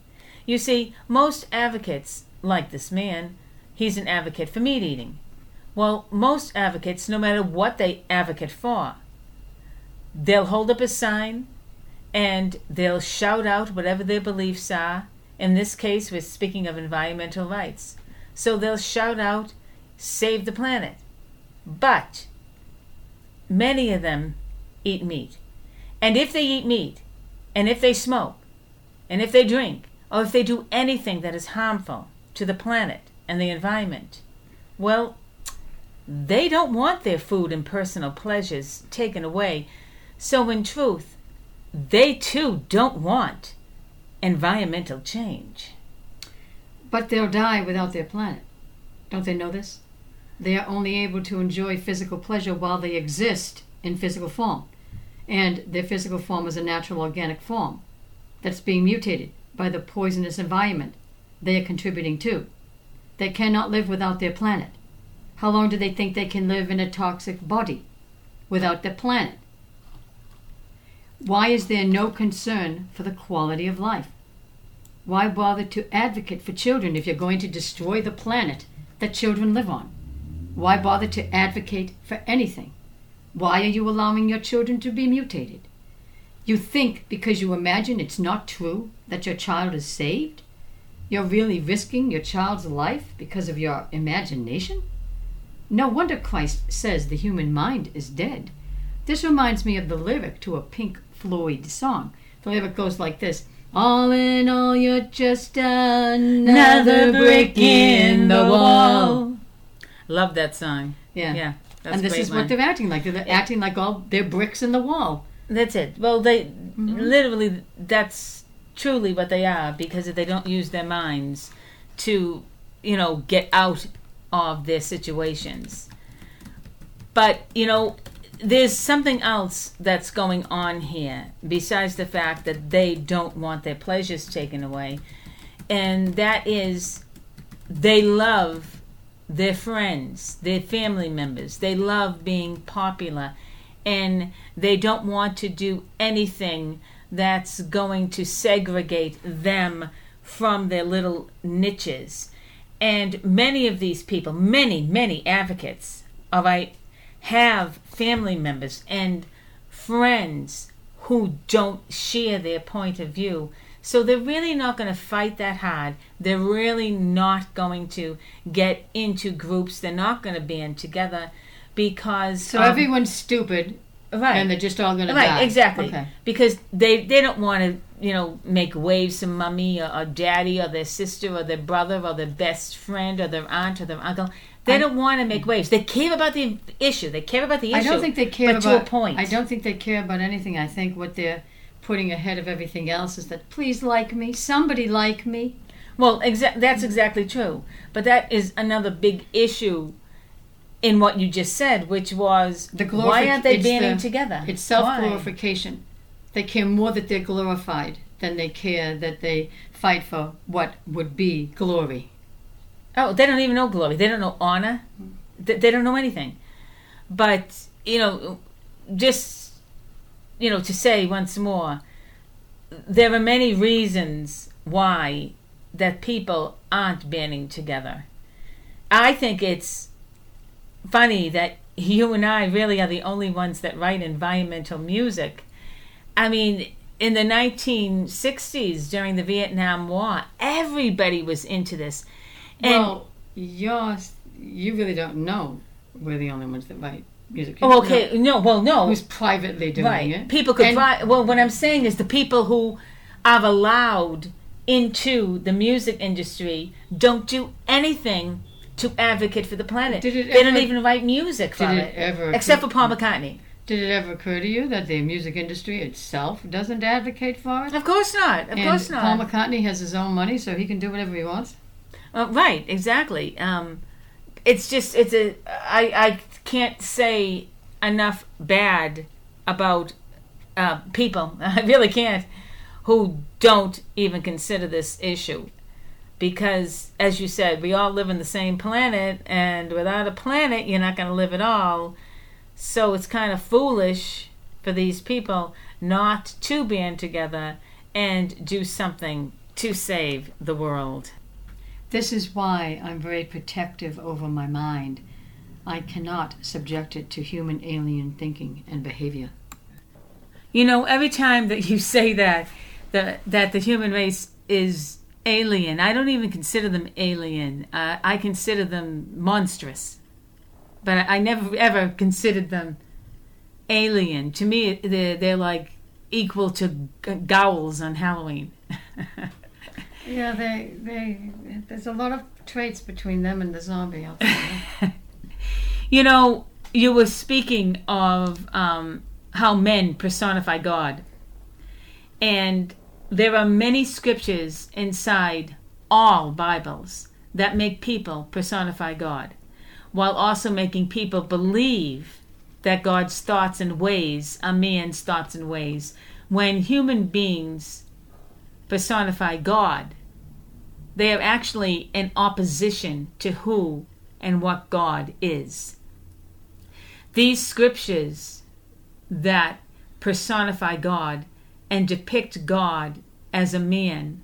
You see, most advocates, like this man, he's an advocate for meat eating. Well, most advocates, no matter what they advocate for, they'll hold up a sign and they'll shout out whatever their beliefs are. In this case, we're speaking of environmental rights. So they'll shout out, save the planet. But many of them eat meat. And if they eat meat, and if they smoke, and if they drink, or if they do anything that is harmful to the planet and the environment, well, they don't want their food and personal pleasures taken away. So, in truth, they too don't want environmental change. But they'll die without their planet. Don't they know this? They are only able to enjoy physical pleasure while they exist in physical form. And their physical form is a natural organic form that's being mutated by the poisonous environment they are contributing to. They cannot live without their planet. How long do they think they can live in a toxic body without their planet? Why is there no concern for the quality of life? Why bother to advocate for children if you're going to destroy the planet that children live on? Why bother to advocate for anything? Why are you allowing your children to be mutated? You think because you imagine it's not true that your child is saved? You're really risking your child's life because of your imagination? No wonder Christ says the human mind is dead. This reminds me of the lyric to a Pink Floyd song. The lyric goes like this All in all, you're just another brick in the wall. Love that song. Yeah. Yeah. That's and this is one. what they're acting like. They're acting like all they're bricks in the wall. That's it. Well, they Mm-hmm. literally that's truly what they are because they don't use their minds to, you know, get out of their situations. But, you know, there's something else that's going on here besides the fact that they don't want their pleasures taken away. And that is they love their friends, their family members. They love being popular and they don't want to do anything that's going to segregate them from their little niches. And many of these people, many, many advocates of I have family members and friends who don't share their point of view. So they're really not going to fight that hard. They're really not going to get into groups. They're not going to band together because So um, everyone's stupid right and they're just all going to right die. exactly Okay. because they they don't want to you know make waves to mummy or, or daddy or their sister or their brother or their best friend or their aunt or their uncle. They I- don't want to make waves. They care about the issue. They care about the issue. I don't think they care but about to a point. I don't think they care about anything. I think what they're putting ahead of everything else is that please like me, somebody like me. Well, exa- that's mm-hmm. exactly true. But that is another big issue in what you just said, which was The why aren't they banding the- together? It's self glorification. They care more that they're glorified than they care that they fight for what would be glory. Oh, they don't even know glory. They don't know honor. Mm-hmm. They, they don't know anything. But, you know, just, you know, to say once more, there are many reasons why that people aren't banding together. I think it's funny that you and I really are the only ones that write environmental music. I mean, in the 1960s during the Vietnam War, everybody was into this. And well, you're, you really don't know we're the only ones that write music. Oh, okay, no, well, no, Who's privately doing right. it? People could And- buy. Well, what I'm saying is the people who are allowed into the music industry don't do anything to advocate for the planet. Did it they don't even write music for it, it ever except for Paul McCartney. Did it ever occur to you that the music industry itself doesn't advocate for it? Of course not. Of and course not. Paul McCartney has his own money, so he can do whatever he wants. Uh, right, exactly. Um, it's just it's a I I can't say enough bad about uh, people. I really can't who don't even consider this issue because, as you said, we all live in the same planet, and without a planet, you're not going to live at all. So it's kind of foolish for these people not to band together and do something to save the world. This is why I'm very protective over my mind. I cannot subject it to human alien thinking and behavior. You know, every time that you say that, the, that the human race is alien, I don't even consider them alien. Uh, I consider them monstrous. But I, I never ever considered them alien. To me, they're, they're like equal to g- gowls on Halloween. Yeah, they they there's a lot of traits between them and the zombie. You know, you were speaking of um, how men personify God. And there are many scriptures inside all Bibles that make people personify God, while also making people believe that God's thoughts and ways are man's thoughts and ways. When human beings personify God, they are actually in opposition to who and what God is. These scriptures that personify God and depict God as a man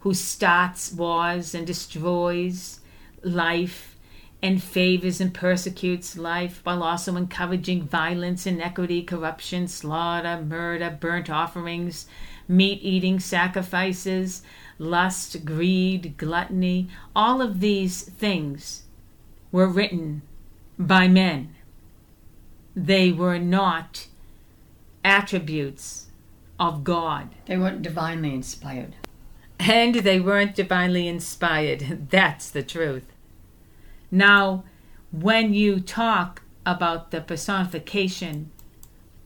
who starts wars and destroys life and favors and persecutes life while also encouraging violence, inequity, corruption, slaughter, murder, burnt offerings, meat eating sacrifices, lust, greed, gluttony. All of these things were written by men. They were not attributes of God. They weren't divinely inspired. And they weren't divinely inspired. That's the truth. Now, when you talk about the personification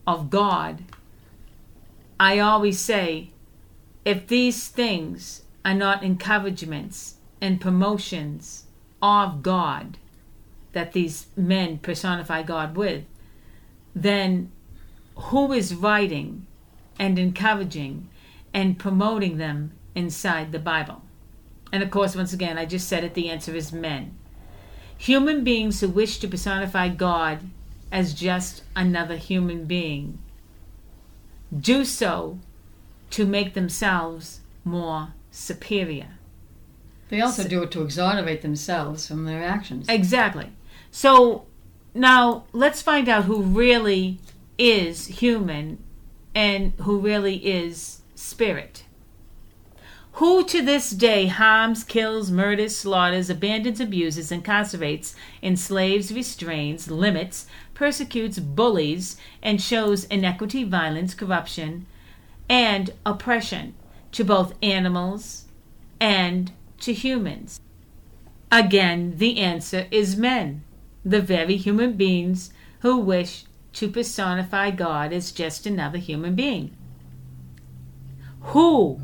of God, I always say if these things are not encouragements and promotions of God that these men personify God with, then who is writing and encouraging and promoting them inside the Bible? And of course, once again, I just said it, the answer is men. Human beings who wish to personify God as just another human being do so to make themselves more superior. They also do it to exonerate themselves from their actions. Exactly. So now let's find out who really is human and who really is spirit. Who to this day harms, kills, murders, slaughters, abandons, abuses, incarcerates, enslaves, restrains, limits, persecutes, bullies, and shows inequity, violence, corruption, and oppression to both animals and to humans? Again, the answer is men, the very human beings who wish to personify God as just another human being. Who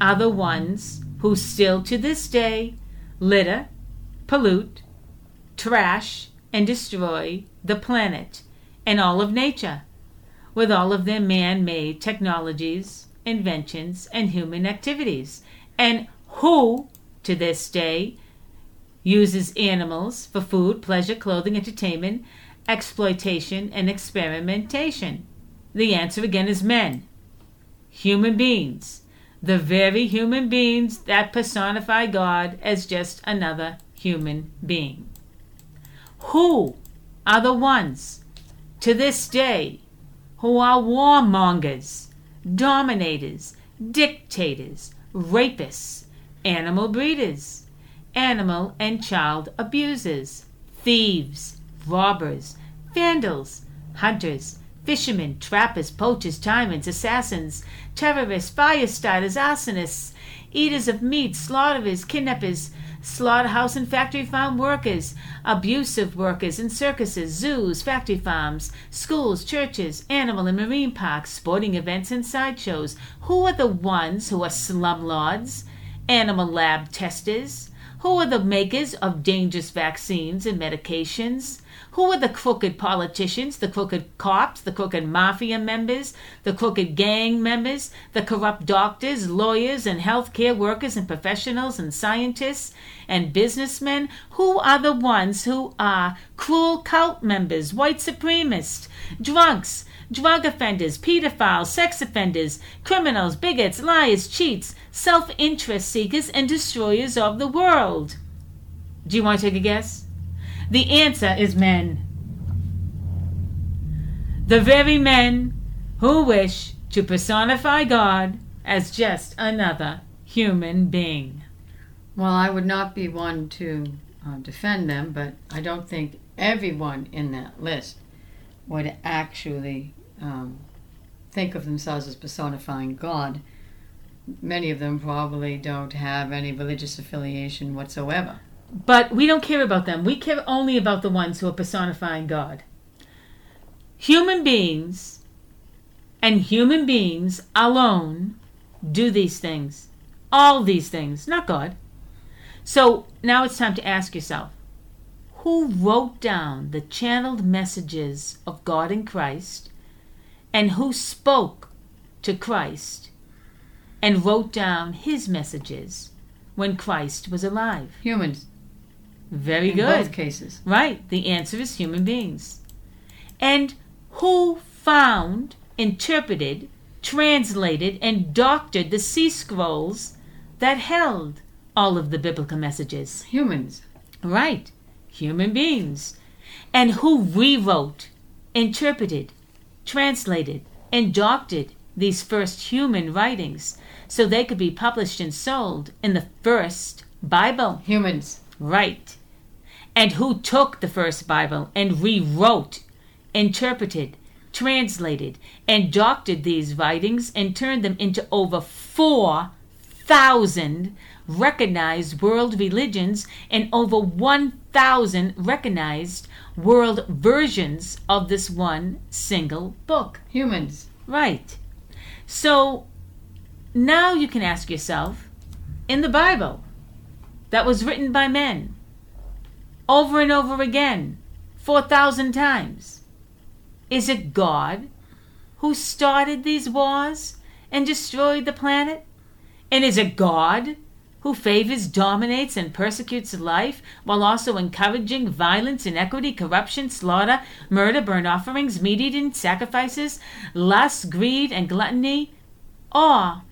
are the ones who still to this day litter, pollute, trash, and destroy the planet and all of nature with all of their man made technologies, inventions, and human activities? And who, to this day, uses animals for food, pleasure, clothing, entertainment, exploitation, and experimentation? The answer again is men. Human beings. The very human beings that personify God as just another human being. Who are the ones to this day who are warmongers, dominators, dictators, rapists, animal breeders, animal and child abusers, thieves, robbers, vandals, hunters, fishermen, trappers, poachers, tyrants, assassins, terrorists, fire starters, arsonists, eaters of meat, slaughterers, kidnappers, slaughterhouse and factory farm workers, abusive workers in circuses, zoos, factory farms, schools, churches, animal and marine parks, sporting events and sideshows. Who are the ones who are slumlords, animal lab testers? Who are the makers of dangerous vaccines and medications? Who are the crooked politicians, the crooked cops, the crooked mafia members, the crooked gang members, the corrupt doctors, lawyers, and healthcare workers and professionals and scientists and businessmen? Who are the ones who are cruel cult members, white supremacists, drunks, drug offenders, pedophiles, sex offenders, criminals, bigots, liars, cheats, self interest seekers, and destroyers of the world? Do you want to take a guess? The answer is men. The very men who wish to personify God as just another human being. Well, I would not be one to uh, defend them, but I don't think everyone in that list would actually um, think of themselves as personifying God. Many of them probably don't have any religious affiliation whatsoever. But we don't care about them. We care only about the ones who are personifying God. Human beings and human beings alone do these things. All these things, not God. So now it's time to ask yourself who wrote down the channeled messages of God in Christ and who spoke to Christ and wrote down his messages when Christ was alive? Humans. Very in good. both cases. Right. The answer is human beings. And who found, interpreted, translated, and doctored the sea scrolls that held all of the biblical messages? Humans. Right. Human beings. And who rewrote, interpreted, translated, and doctored these first human writings so they could be published and sold in the first Bible? Humans. Right. and who took the first Bible and rewrote, interpreted, translated, and doctored these writings and turned them into over 4,000 recognized world religions and over 1,000 recognized world versions of this one single book. Humans. Right. So now you can ask yourself in the Bible that was written by men over and over again, 4,000 times, is it God who started these wars and destroyed the planet? And is it God who favors, dominates, and persecutes life while also encouraging violence, inequity, corruption, slaughter, murder, burnt offerings, meat eating, sacrifices, lust, greed, and gluttony? Or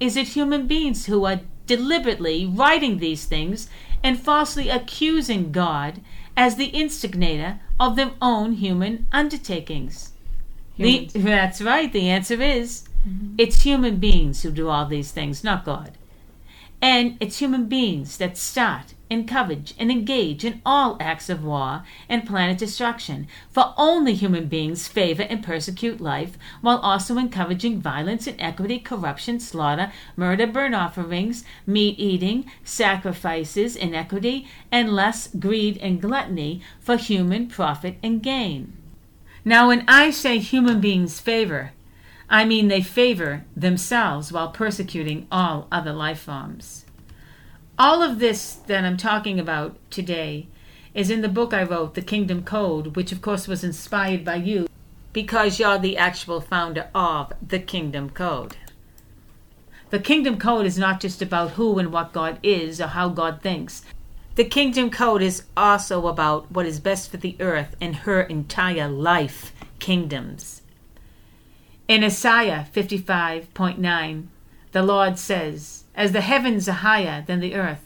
is it human beings who are deliberately writing these things and falsely accusing God as the instigator of their own human undertakings? The, that's right. The answer is mm-hmm. it's human beings who do all these things, not God. And it's human beings that start, encourage, and engage in all acts of war and planet destruction. For only human beings favor and persecute life, while also encouraging violence, inequity, corruption, slaughter, murder, burnt offerings, meat eating, sacrifices, inequity, and less greed, and gluttony for human profit and gain. Now, when I say human beings favor, I mean they favor themselves while persecuting all other life forms. All of this that I'm talking about today is in the book I wrote, The Kingdom Code, which of course was inspired by you because you're the actual founder of the Kingdom Code. The Kingdom Code is not just about who and what God is or how God thinks. The Kingdom Code is also about what is best for the earth and her entire life kingdoms. In Isaiah 55.9, the Lord says, As the heavens are higher than the earth,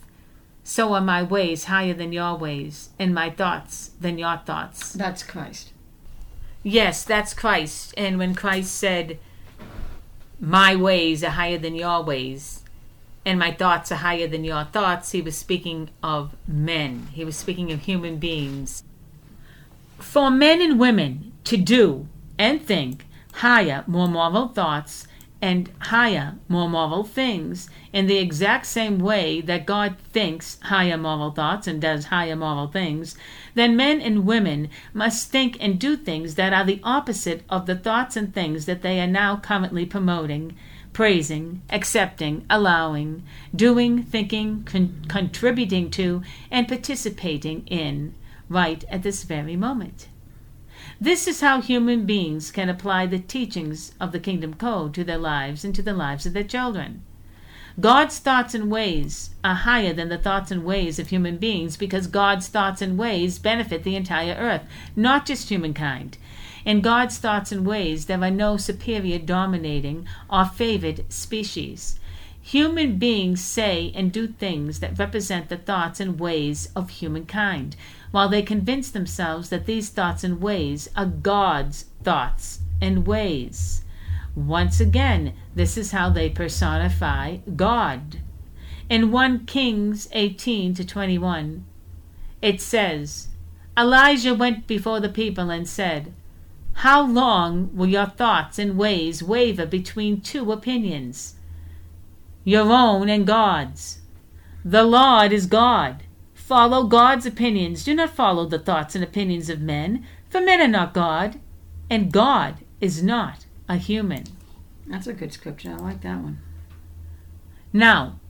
so are my ways higher than your ways, and my thoughts than your thoughts. That's Christ. Yes, that's Christ. And when Christ said, My ways are higher than your ways, and my thoughts are higher than your thoughts, he was speaking of men. He was speaking of human beings. For men and women to do and think higher, more moral thoughts and higher, more moral things in the exact same way that God thinks higher moral thoughts and does higher moral things, then men and women must think and do things that are the opposite of the thoughts and things that they are now currently promoting, praising, accepting, allowing, doing, thinking, con- contributing to, and participating in right at this very moment. This is how human beings can apply the teachings of the Kingdom Code to their lives and to the lives of their children. God's thoughts and ways are higher than the thoughts and ways of human beings because God's thoughts and ways benefit the entire earth, not just humankind. In God's thoughts and ways, there are no superior, dominating, or favored species. Human beings say and do things that represent the thoughts and ways of humankind while they convince themselves that these thoughts and ways are God's thoughts and ways. Once again, this is how they personify God. In 1 Kings 18 to 21, it says, Elijah went before the people and said, How long will your thoughts and ways waver between two opinions? Your own and God's. The Lord is God Follow God's opinions. Do not follow the thoughts and opinions of men, for men are not God, and God is not a human. That's a good scripture. I like that one. Now,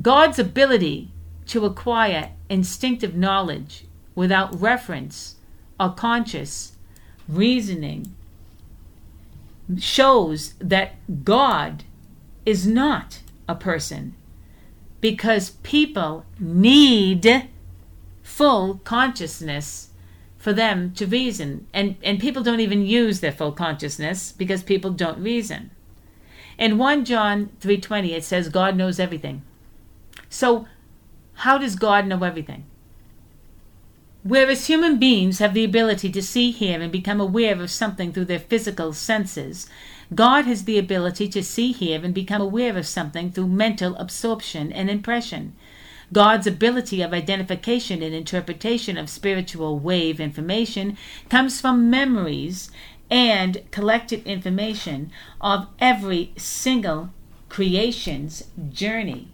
God's ability to acquire instinctive knowledge without reference or conscious reasoning shows that God is not a person because people need full consciousness for them to reason. And, and people don't even use their full consciousness because people don't reason. In 1 John 3:20 it says God knows everything. So how does God know everything? Whereas human beings have the ability to see, hear, and become aware of something through their physical senses, God has the ability to see, hear, and become aware of something through mental absorption and impression. God's ability of identification and interpretation of spiritual wave information comes from memories and collected information of every single creation's journey.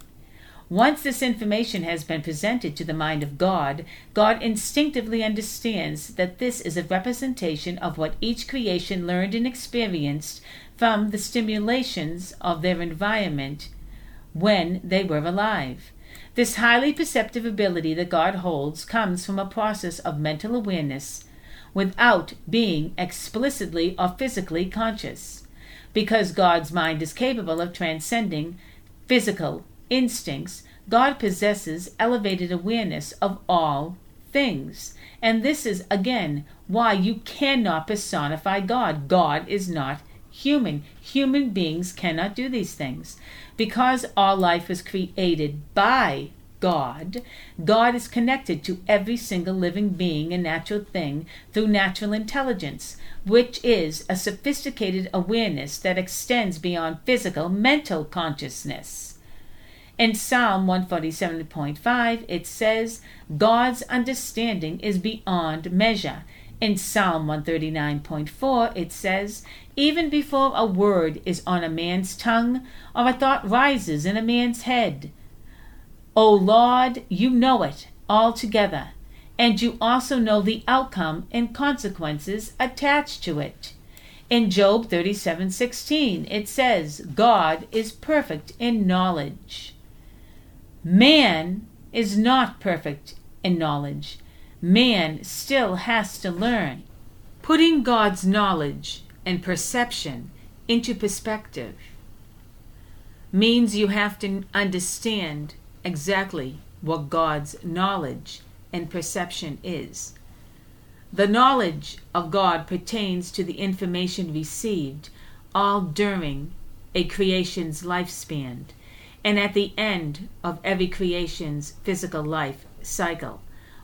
Once this information has been presented to the mind of God, God instinctively understands that this is a representation of what each creation learned and experienced from the stimulations of their environment when they were alive. This highly perceptive ability that God holds comes from a process of mental awareness without being explicitly or physically conscious. Because God's mind is capable of transcending physical instincts, God possesses elevated awareness of all things. And this is, again, why you cannot personify God. God is not human. Human beings cannot do these things. Because all life was created by God, God is connected to every single living being and natural thing through natural intelligence, which is a sophisticated awareness that extends beyond physical mental consciousness. In Psalm 147.5, it says, God's understanding is beyond measure. In Psalm 139.4, it says, Even before a word is on a man's tongue, or a thought rises in a man's head, O Lord, you know it altogether, and you also know the outcome and consequences attached to it. In Job 37:16 it says, God is perfect in knowledge. Man is not perfect in knowledge. Man still has to learn. Putting God's knowledge and perception into perspective means you have to understand exactly what God's knowledge and perception is. The knowledge of God pertains to the information received all during a creation's lifespan and at the end of every creation's physical life cycle.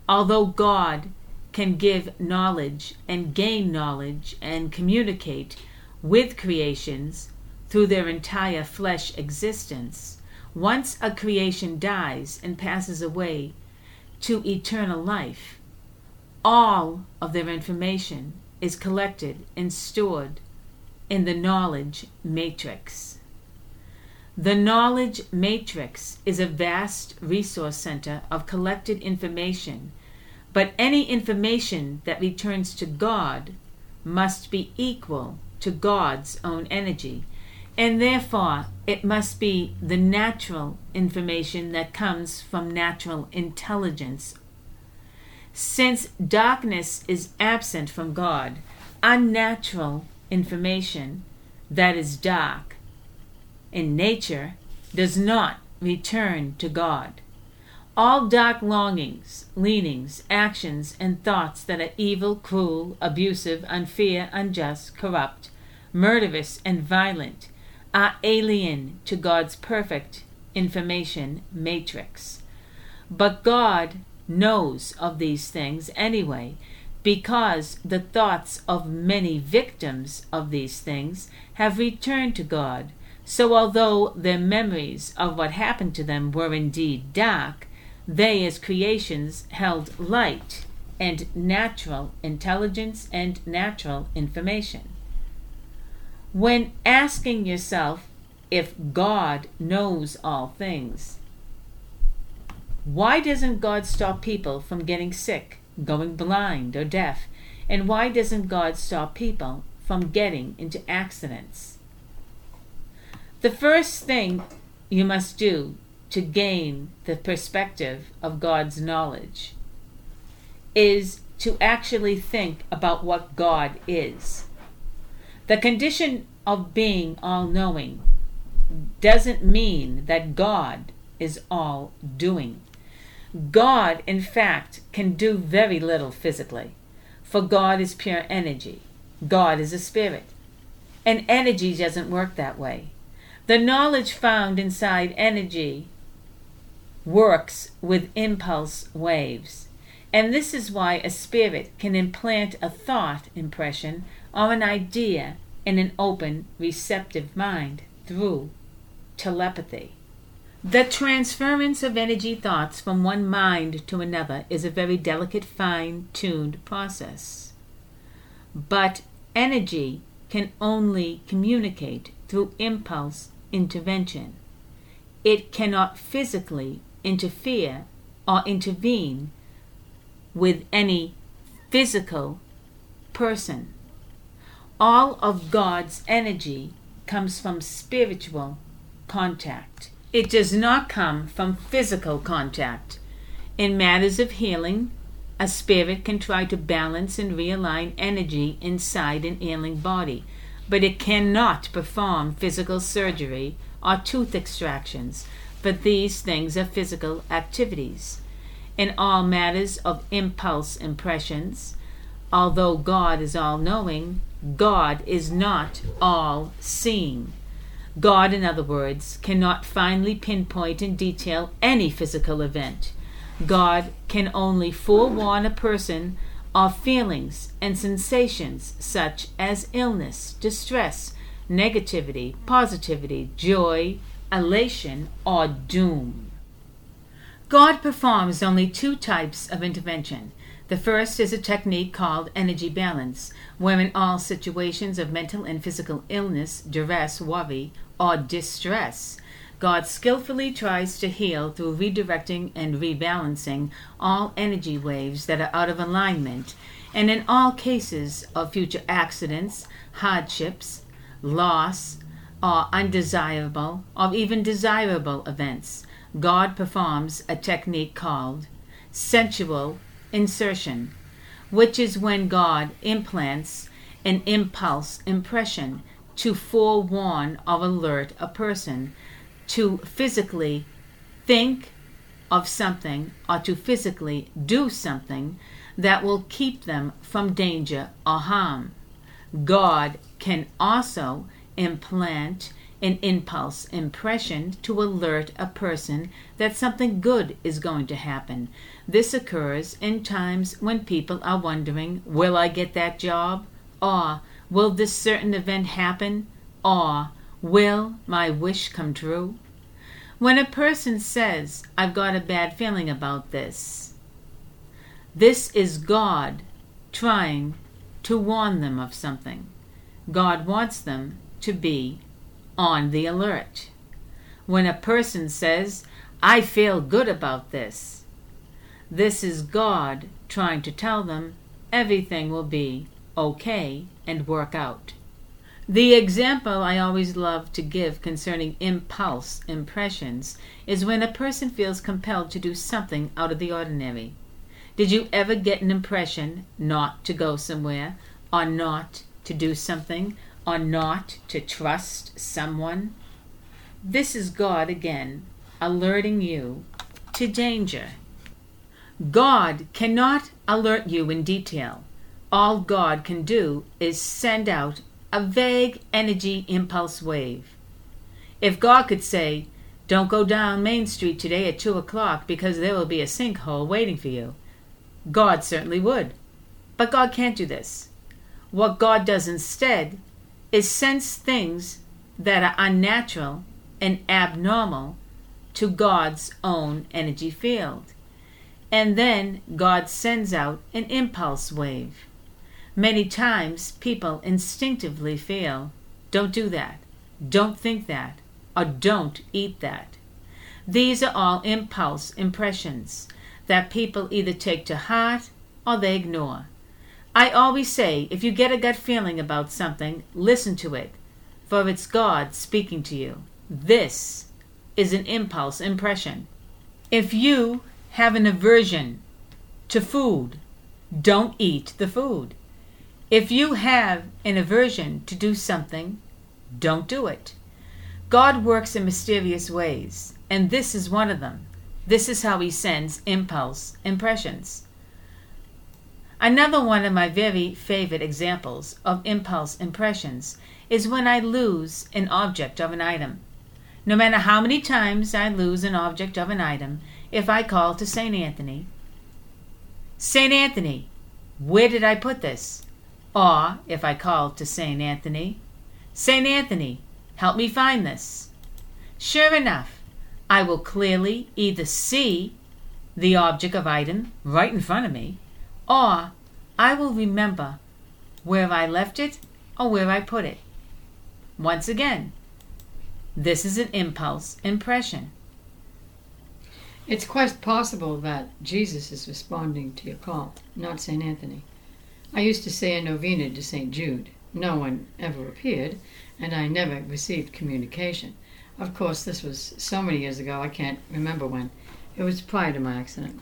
Although God can give knowledge and gain knowledge and communicate with creations through their entire flesh existence, once a creation dies and passes away to eternal life, all of their information is collected and stored in the knowledge matrix. The knowledge matrix is a vast resource center of collected information, but any information that returns to God must be equal to God's own energy, and therefore it must be the natural information that comes from natural intelligence. Since darkness is absent from God, unnatural information that is dark in nature does not return to God. All dark longings, leanings, actions, and thoughts that are evil, cruel, abusive, unfair, unjust, corrupt, murderous, and violent are alien to God's perfect information matrix. But God knows of these things anyway, because the thoughts of many victims of these things have returned to God so, although their memories of what happened to them were indeed dark, they, as creations, held light and natural intelligence and natural information. When asking yourself if God knows all things, why doesn't God stop people from getting sick, going blind, or deaf? And why doesn't God stop people from getting into accidents? The first thing you must do to gain the perspective of God's knowledge is to actually think about what God is. The condition of being all knowing doesn't mean that God is all doing. God, in fact, can do very little physically, for God is pure energy. God is a spirit. And energy doesn't work that way. The knowledge found inside energy works with impulse waves. And this is why a spirit can implant a thought impression or an idea in an open, receptive mind through telepathy. The transference of energy thoughts from one mind to another is a very delicate, fine tuned process. But energy can only communicate through impulse intervention. It cannot physically interfere or intervene with any physical person. All of God's energy comes from spiritual contact. It does not come from physical contact. In matters of healing, a spirit can try to balance and realign energy inside an ailing body, but it cannot perform physical surgery or tooth extractions, but these things are physical activities. In all matters of impulse impressions, although God is all knowing, God is not all seeing. God, in other words, cannot finally pinpoint in detail any physical event. God can only forewarn a person of feelings and sensations such as illness, distress, negativity, positivity, joy, elation, or doom. God performs only two types of intervention. The first is a technique called energy balance, where in all situations of mental and physical illness, duress, worry, or distress, God skillfully tries to heal through redirecting and rebalancing all energy waves that are out of alignment, and in all cases of future accidents, hardships, loss, or undesirable or even desirable events, God performs a technique called sensual insertion, which is when God implants an impulse impression to forewarn or alert a person to physically think of something or to physically do something that will keep them from danger or harm. God can also implant an impulse impression to alert a person that something good is going to happen. This occurs in times when people are wondering, Will I get that job? Or, Will this certain event happen? Or, Will my wish come true? When a person says, I've got a bad feeling about this, this is God trying to warn them of something. God wants them to be on the alert. When a person says, I feel good about this, this is God trying to tell them everything will be okay and work out. The example I always love to give concerning impulse impressions is when a person feels compelled to do something out of the ordinary. Did you ever get an impression not to go somewhere, or not to do something, or not to trust someone? This is God again alerting you to danger. God cannot alert you in detail. All God can do is send out a vague energy impulse wave. If God could say, Don't go down Main Street today at 2 o'clock because there will be a sinkhole waiting for you, God certainly would. But God can't do this. What God does instead is sense things that are unnatural and abnormal to God's own energy field. And then God sends out an impulse wave. Many times people instinctively feel, don't do that, don't think that, or don't eat that. These are all impulse impressions that people either take to heart or they ignore. I always say if you get a gut feeling about something, listen to it, for it's God speaking to you. This is an impulse impression. If you have an aversion to food, don't eat the food. If you have an aversion to do something, don't do it. God works in mysterious ways, and this is one of them. This is how He sends impulse impressions. Another one of my very favorite examples of impulse impressions is when I lose an object of an item. No matter how many times I lose an object of an item, if I call to St. Anthony, St. Anthony, where did I put this? Or, if I call to St. Anthony, St. Anthony, help me find this. Sure enough, I will clearly either see the object of item right in front of me, or I will remember where I left it or where I put it. Once again, this is an impulse impression. It's quite possible that Jesus is responding to your call, not St. Anthony. I used to say a novena to St. Jude. No one ever appeared, and I never received communication. Of course, this was so many years ago, I can't remember when. It was prior to my accident.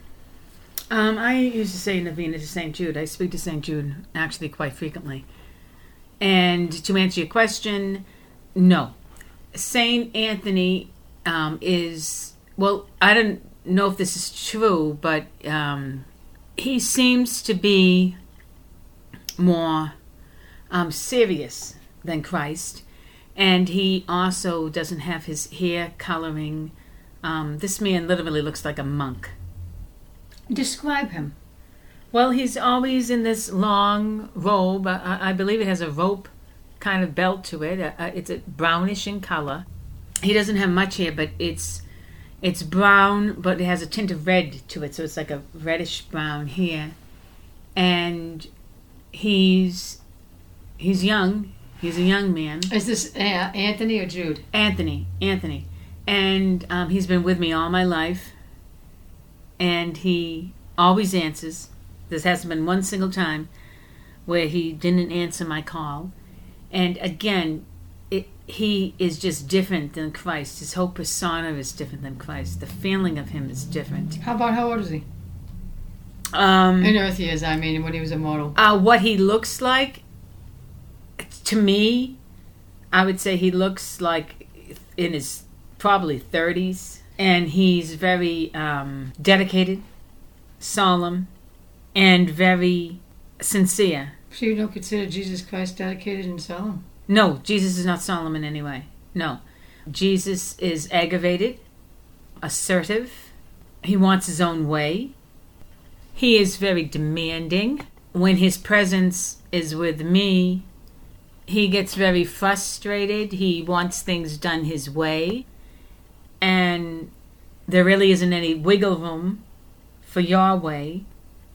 Um, I used to say a novena to St. Jude. I speak to St. Jude actually quite frequently. And to answer your question, no. St. Anthony um, is, well, I don't know if this is true, but um, he seems to be more um, serious than Christ. And he also doesn't have his hair coloring. Um, this man literally looks like a monk. Describe him. Well, he's always in this long robe. I, I believe it has a rope kind of belt to it. Uh, uh, it's a brownish in color. He doesn't have much hair, but it's it's brown, but it has a tint of red to it, so it's like a reddish brown hair. And he's he's young. He's a young man. Is this uh, Anthony or Jude? Anthony, Anthony, and um, he's been with me all my life. And he always answers. There hasn't been one single time where he didn't answer my call. And again, it, he is just different than Christ. His whole persona is different than Christ. The feeling of him is different. How about how old is he? Um, In Earth years, I mean, when he was a model. uh, what he looks like, to me, I would say he looks like in his probably 30s. And he's very um, dedicated, solemn, and very sincere. So you don't consider Jesus Christ dedicated and solemn? No, Jesus is not solemn in any way. No. Jesus is aggravated, assertive. He wants his own way. He is very demanding. When his presence is with me, he gets very frustrated. He wants things done his way. And there really isn't any wiggle room for way.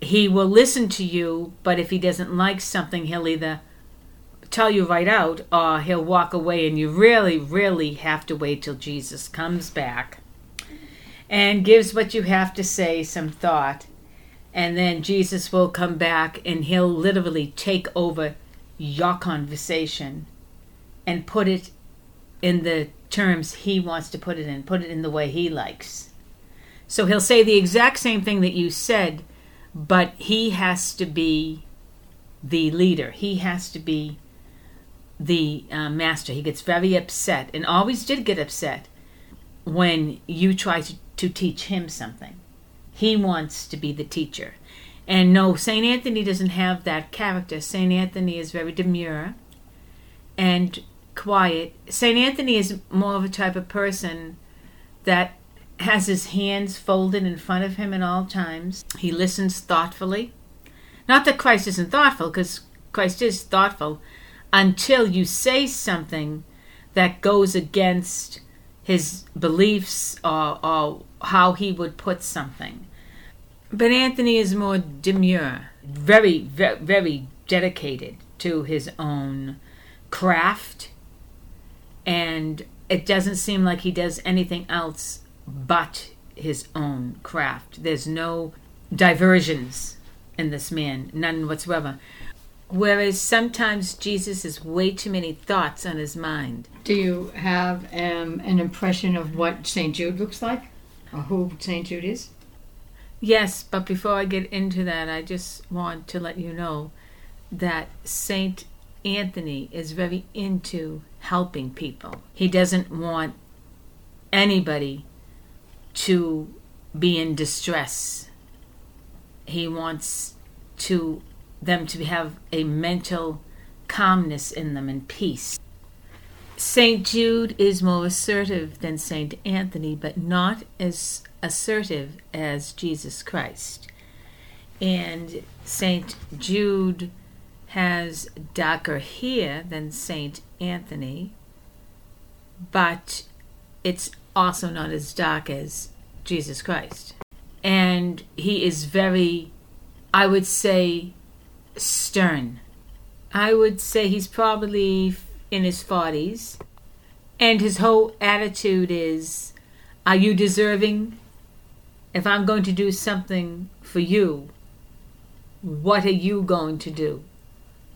He will listen to you, but if he doesn't like something, he'll either tell you right out or he'll walk away, and you really, really have to wait till Jesus comes back and gives what you have to say some thought. And then Jesus will come back and he'll literally take over your conversation and put it in the terms he wants to put it in, put it in the way he likes. So he'll say the exact same thing that you said, but he has to be the leader. He has to be the uh, master. He gets very upset and always did get upset when you try to, to teach him something. He wants to be the teacher. And no, St. Anthony doesn't have that character. St. Anthony is very demure and quiet. St. Anthony is more of a type of person that has his hands folded in front of him at all times. He listens thoughtfully. Not that Christ isn't thoughtful, because Christ is thoughtful, until you say something that goes against his beliefs or, or how he would put something. But Anthony is more demure, very, very, very dedicated to his own craft, and it doesn't seem like he does anything else but his own craft. There's no diversions in this man, none whatsoever. Whereas sometimes Jesus has way too many thoughts on his mind. Do you have um, an impression of what St. Jude looks like? Or who St. Jude is? Yes, but before I get into that, I just want to let you know that Saint Anthony is very into helping people. He doesn't want anybody to be in distress. He wants to them to have a mental calmness in them and peace. St. Jude is more assertive than St. Anthony, but not as assertive as Jesus Christ. And St. Jude has darker hair than St. Anthony, but it's also not as dark as Jesus Christ. And he is very, I would say, stern. I would say he's probably in his 40s. And his whole attitude is Are you deserving? If I'm going to do something for you, what are you going to do?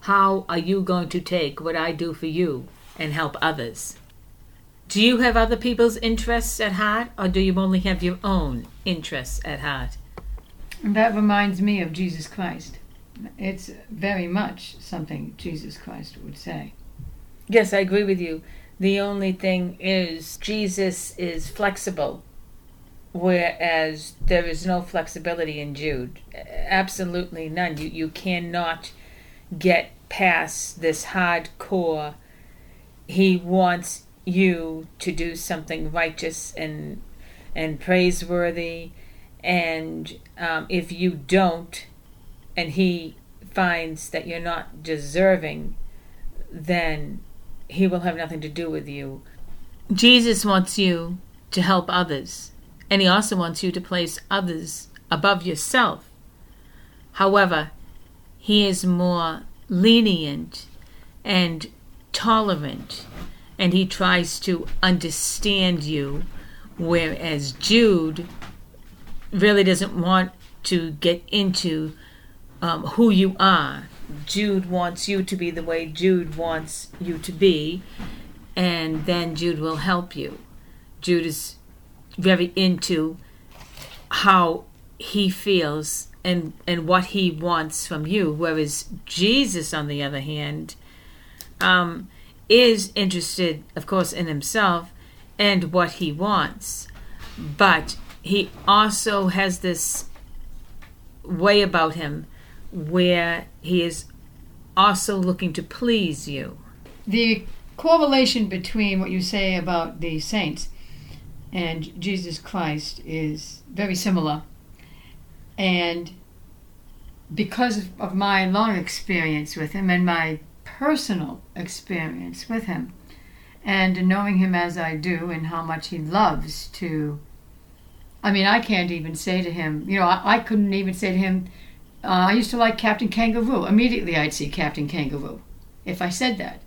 How are you going to take what I do for you and help others? Do you have other people's interests at heart, or do you only have your own interests at heart? That reminds me of Jesus Christ. It's very much something Jesus Christ would say. Yes, I agree with you. The only thing is, Jesus is flexible, whereas there is no flexibility in Jude. Absolutely none. You, you cannot get past this hardcore. He wants you to do something righteous and and praiseworthy, and um, if you don't, and he finds that you're not deserving, then he will have nothing to do with you. Jesus wants you to help others, and he also wants you to place others above yourself. However, he is more lenient and tolerant, and he tries to understand you, whereas Jude really doesn't want to get into um, who you are. Jude wants you to be the way Jude wants you to be, and then Jude will help you. Jude is very into how he feels and and what he wants from you, whereas Jesus, on the other hand, um, is interested, of course, in himself and what he wants, but he also has this way about him where he is also looking to please you. The correlation between what you say about the saints and Jesus Christ is very similar. And because of my long experience with him and my personal experience with him, and knowing him as I do and how much he loves to. I mean, I can't even say to him, you know, I, I couldn't even say to him, uh, I used to like Captain Kangaroo. Immediately I'd see Captain Kangaroo if I said that.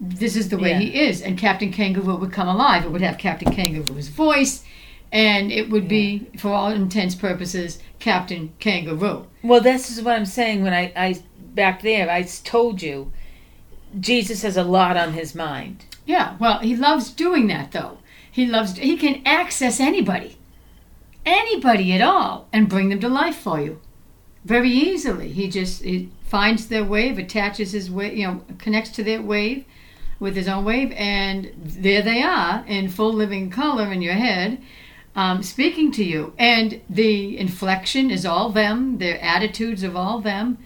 This is the way Yeah. he is. And Captain Kangaroo would come alive. It would have Captain Kangaroo's voice, and it would be, for all intents purposes, Captain Kangaroo. Well, this is what I'm saying when I, I back there, I told you Jesus has a lot on his mind. Yeah, well, he loves doing that, though. He loves, he can access anybody, anybody at all, and bring them to life for you very easily. He just he finds their wave, attaches his wave, you know, connects to their wave with his own wave, and there they are in full living color in your head, um, speaking to you. And the inflection is all them, their attitudes of all them.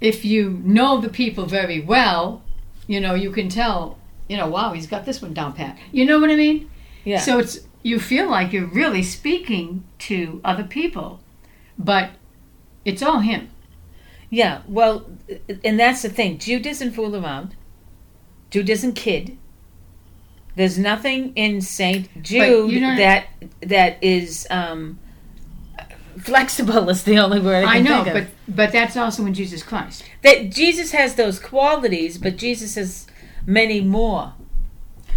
If you know the people very well, you know, you can tell, you know, wow, he's got this one down pat. You know what I mean? Yeah. So it's you feel like you're really speaking to other people, but it's all him. yeah, well, and that's the thing. Jude doesn't fool around. Jude doesn't kid. There's nothing in Saint Jude that that is um, flexible. Is the only word I I know, think of. but but that's also in Jesus Christ. that Jesus has those qualities, but Jesus has many more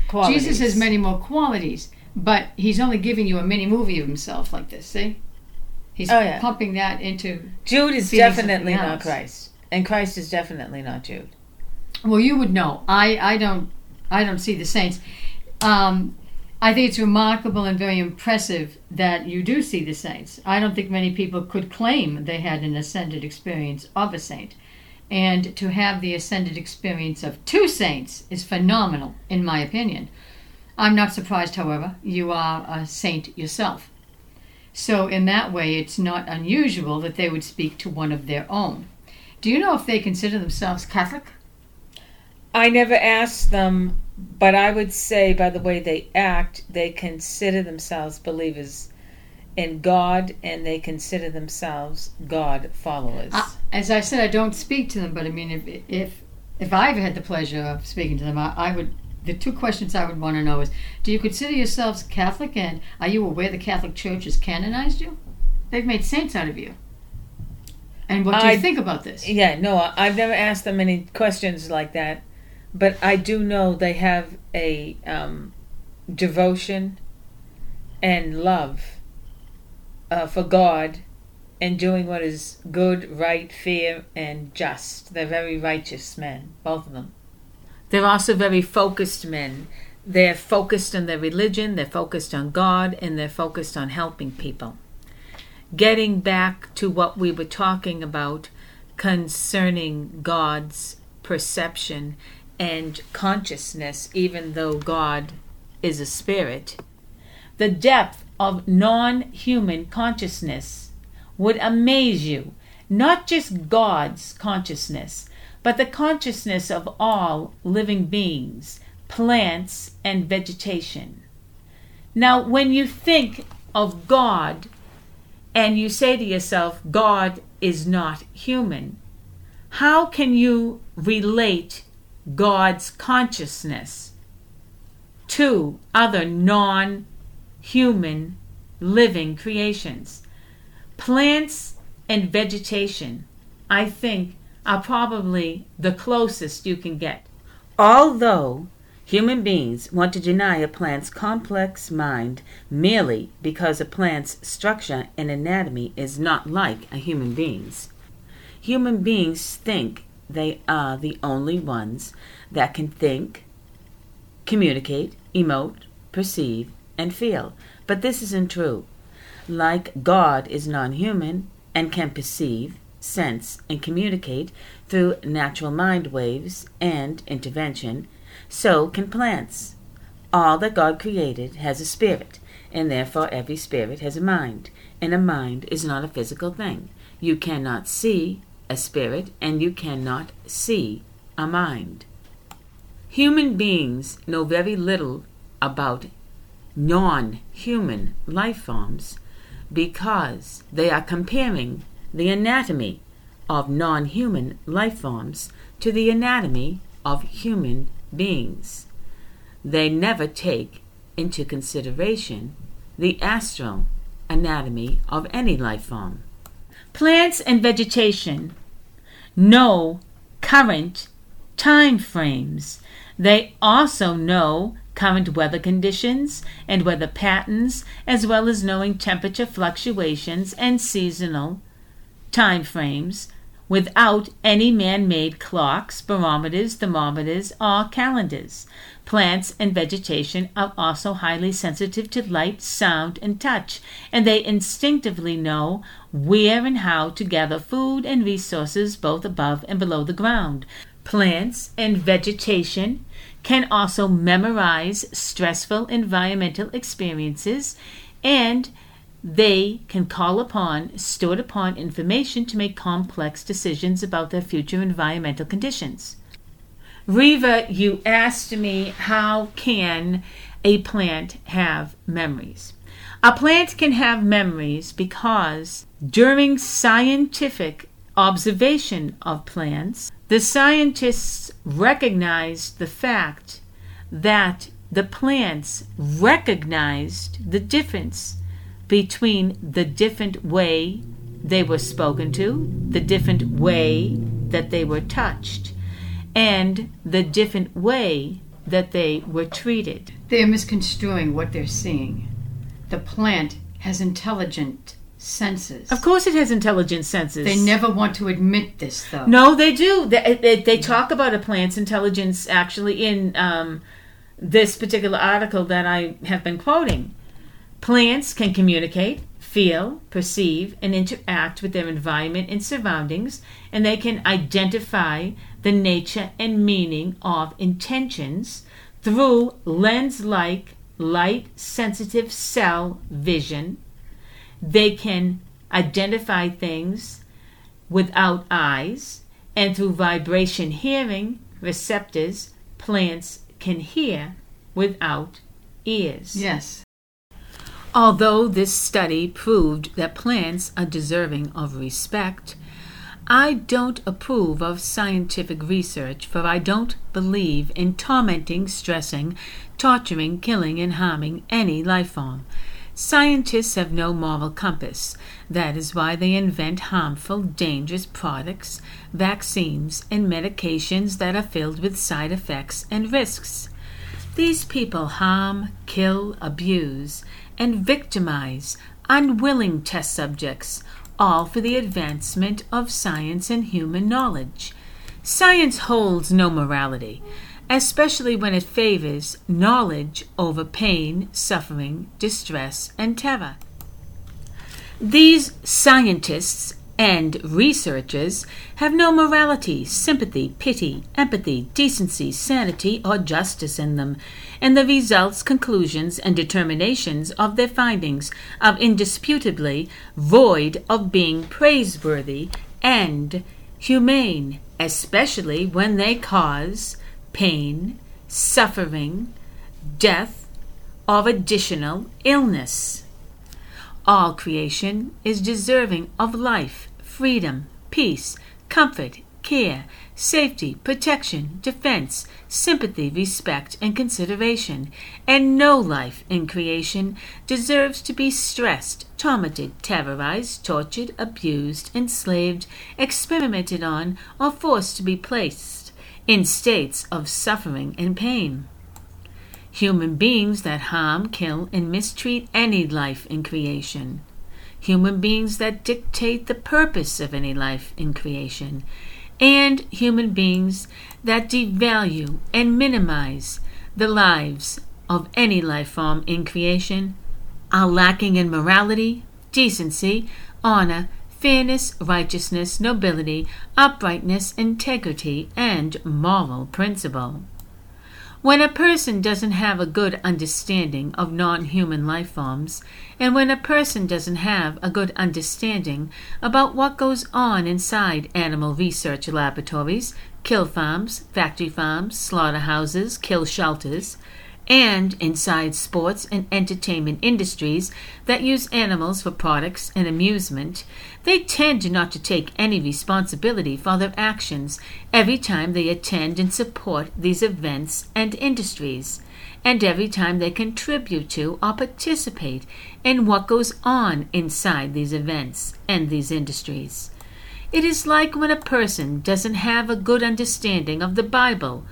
qualities. Jesus has many more qualities, but he's only giving you a mini movie of himself like this. See, he's Oh, yeah. pumping that into. Jude is definitely not. Christ, and Christ is definitely not Jude. Well, you would know. I I don't I don't see the saints. Um, I think it's remarkable and very impressive that you do see the saints. I don't think many people could claim they had an ascended experience of a saint. And to have the ascended experience of two saints is phenomenal, in my opinion. I'm not surprised, however, you are a saint yourself. So, in that way, it's not unusual that they would speak to one of their own. Do you know if they consider themselves Catholic? I never asked them, but I would say by the way they act, they consider themselves believers in God and they consider themselves God followers. I, as I said, I don't speak to them, but I mean, if if if I've had the pleasure of speaking to them, I, I would the two questions I would want to know is do you consider yourselves Catholic and are you aware the Catholic Church has canonized you? They've made saints out of you. And what do you think about this? Yeah, no, I've never asked them any questions like that, but I do know they have a um, devotion and love uh, for God and doing what is good, right, fair, and just. They're very righteous men, both of them. They're also very focused men. They're focused on their religion, they're focused on God, and they're focused on helping people getting back to what we were talking about concerning God's perception and consciousness, even though God is a spirit, the depth of non human consciousness would amaze you. Not just God's consciousness, but the consciousness of all living beings, plants, and vegetation. Now, when you think of God, and you say to yourself, God is not human, how can you relate God's consciousness to other non human living creations? Plants and vegetation, I think, are probably the closest you can get. Although Human beings want to deny a plant's complex mind merely because a plant's structure and anatomy is not like a human being's. Human beings think they are the only ones that can think, communicate, emote, perceive, and feel. But this isn't true. Like God is non human and can perceive, sense, and communicate through natural mind waves and intervention, so can plants. All that God created has a spirit, and therefore every spirit has a mind, and a mind is not a physical thing. You cannot see a spirit, and you cannot see a mind. Human beings know very little about non human life forms because they are comparing the anatomy of non human life forms to the anatomy of human beings. They never take into consideration the astral anatomy of any life form. Plants and vegetation know current time frames. They also know current weather conditions and weather patterns, as well as knowing temperature fluctuations and seasonal time frames without any man made clocks, barometers, thermometers, or calendars. Plants and vegetation are also highly sensitive to light, sound, and touch, and they instinctively know where and how to gather food and resources both above and below the ground. Plants and vegetation can also memorize stressful environmental experiences and they can call upon stored upon information to make complex decisions about their future environmental conditions. Reva, you asked me how can a plant have memories? A plant can have memories because during scientific observation of plants, the scientists recognized the fact that the plants recognized the difference between the different way they were spoken to, the different way that they were touched, and the different way that they were treated. They're misconstruing what they're seeing. The plant has intelligent senses. Of course, it has intelligent senses. They never want to admit this, though. No, they do. They, they, they talk about a plant's intelligence actually in um, this particular article that I have been quoting. Plants can communicate, feel, perceive, and interact with their environment and surroundings, and they can identify the nature and meaning of intentions through lens like light sensitive cell vision. They can identify things without eyes, and through vibration hearing receptors, plants can hear without ears. Yes. Although this study proved that plants are deserving of respect, I don't approve of scientific research, for I don't believe in tormenting, stressing, torturing, killing, and harming any life form. Scientists have no moral compass. That is why they invent harmful, dangerous products, vaccines, and medications that are filled with side effects and risks. These people harm, kill, abuse, and victimize unwilling test subjects, all for the advancement of science and human knowledge. Science holds no morality especially when it favors knowledge over pain, suffering, distress, and terror. These scientists and researchers have no morality, sympathy, pity, empathy, decency, sanity, or justice in them, and the results, conclusions, and determinations of their findings are indisputably void of being praiseworthy and humane, especially when they cause pain, suffering, death, or additional illness. All creation is deserving of life, freedom, peace, comfort, care, safety, protection, defense, sympathy, respect, and consideration, and no life in creation deserves to be stressed, tormented, terrorized, tortured, abused, enslaved, experimented on, or forced to be placed in states of suffering and pain. Human beings that harm, kill, and mistreat any life in creation. Human beings that dictate the purpose of any life in creation. And human beings that devalue and minimize the lives of any life form in creation are lacking in morality, decency, honor, fairness, righteousness, nobility, uprightness, integrity, and moral principle. When a person doesn't have a good understanding of non human life forms, and when a person doesn't have a good understanding about what goes on inside animal research laboratories, kill farms, factory farms, slaughterhouses, kill shelters, and inside sports and entertainment industries that use animals for products and amusement, they tend not to take any responsibility for their actions every time they attend and support these events and industries, and every time they contribute to or participate in what goes on inside these events and these industries. It is like when a person doesn't have a good understanding of the Bible,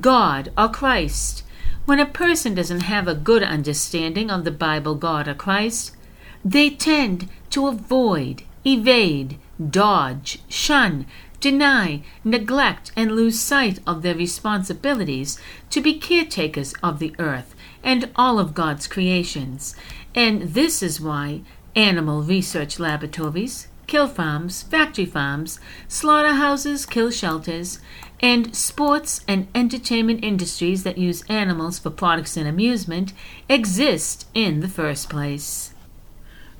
God, or Christ when a person doesn't have a good understanding of the Bible, God, or Christ, they tend to avoid, evade, dodge, shun, deny, neglect, and lose sight of their responsibilities to be caretakers of the earth and all of God's creations. And this is why animal research laboratories, kill farms, factory farms, slaughterhouses, kill shelters, and sports and entertainment industries that use animals for products and amusement exist in the first place.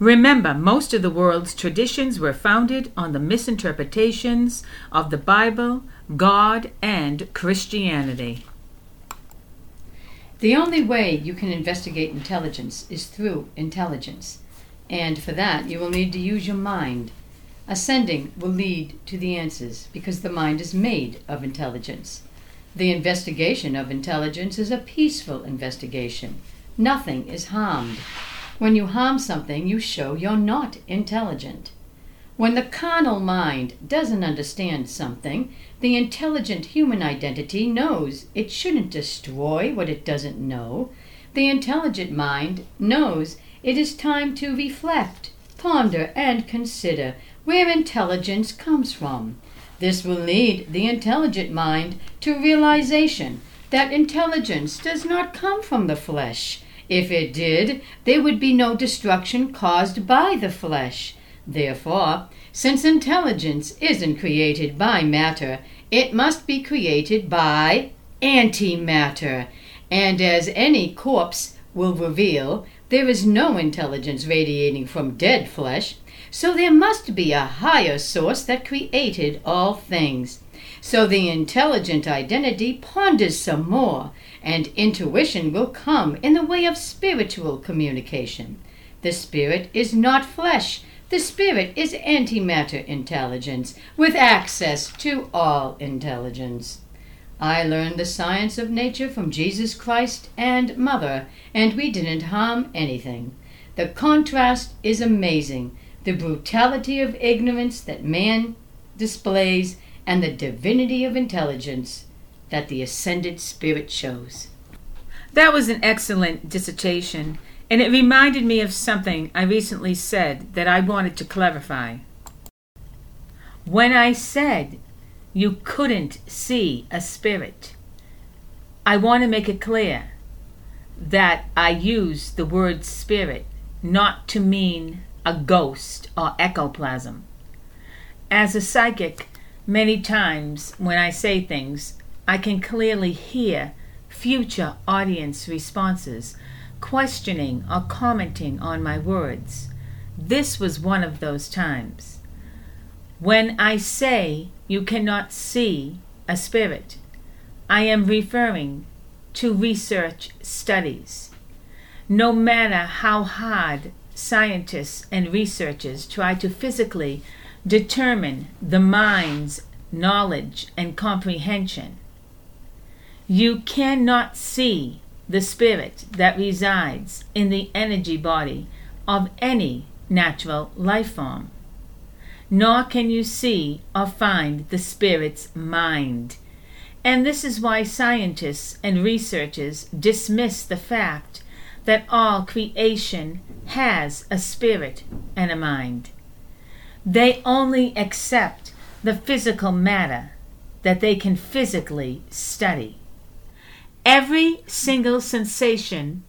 Remember, most of the world's traditions were founded on the misinterpretations of the Bible, God, and Christianity. The only way you can investigate intelligence is through intelligence, and for that you will need to use your mind. Ascending will lead to the answers because the mind is made of intelligence. The investigation of intelligence is a peaceful investigation. Nothing is harmed. When you harm something, you show you're not intelligent. When the carnal mind doesn't understand something, the intelligent human identity knows it shouldn't destroy what it doesn't know. The intelligent mind knows it is time to reflect, ponder, and consider where intelligence comes from. This will lead the intelligent mind to realization that intelligence does not come from the flesh. If it did, there would be no destruction caused by the flesh. Therefore, since intelligence isn't created by matter, it must be created by antimatter. And as any corpse will reveal, there is no intelligence radiating from dead flesh. So there must be a higher source that created all things. So the intelligent identity ponders some more, and intuition will come in the way of spiritual communication. The spirit is not flesh, The spirit is antimatter intelligence with access to all intelligence. I learned the science of nature from Jesus Christ and Mother, and we didn't harm anything. The contrast is amazing. The brutality of ignorance that man displays and the divinity of intelligence that the ascended spirit shows. That was an excellent dissertation, and it reminded me of something I recently said that I wanted to clarify. When I said you couldn't see a spirit, I want to make it clear that I use the word spirit not to mean a ghost or ectoplasm. As a psychic, many times when I say things, I can clearly hear future audience responses, questioning or commenting on my words. This was one of those times. When I say you cannot see a spirit, I am referring to research studies. No matter how hard scientists and researchers try to physically determine the mind's knowledge and comprehension, you cannot see the spirit that resides in the energy body of any natural life form. Nor can you see or find the spirit's mind. And this is why scientists and researchers dismiss the fact that all creation has a spirit and a mind. They only accept the physical matter that they can physically study. Every single sensation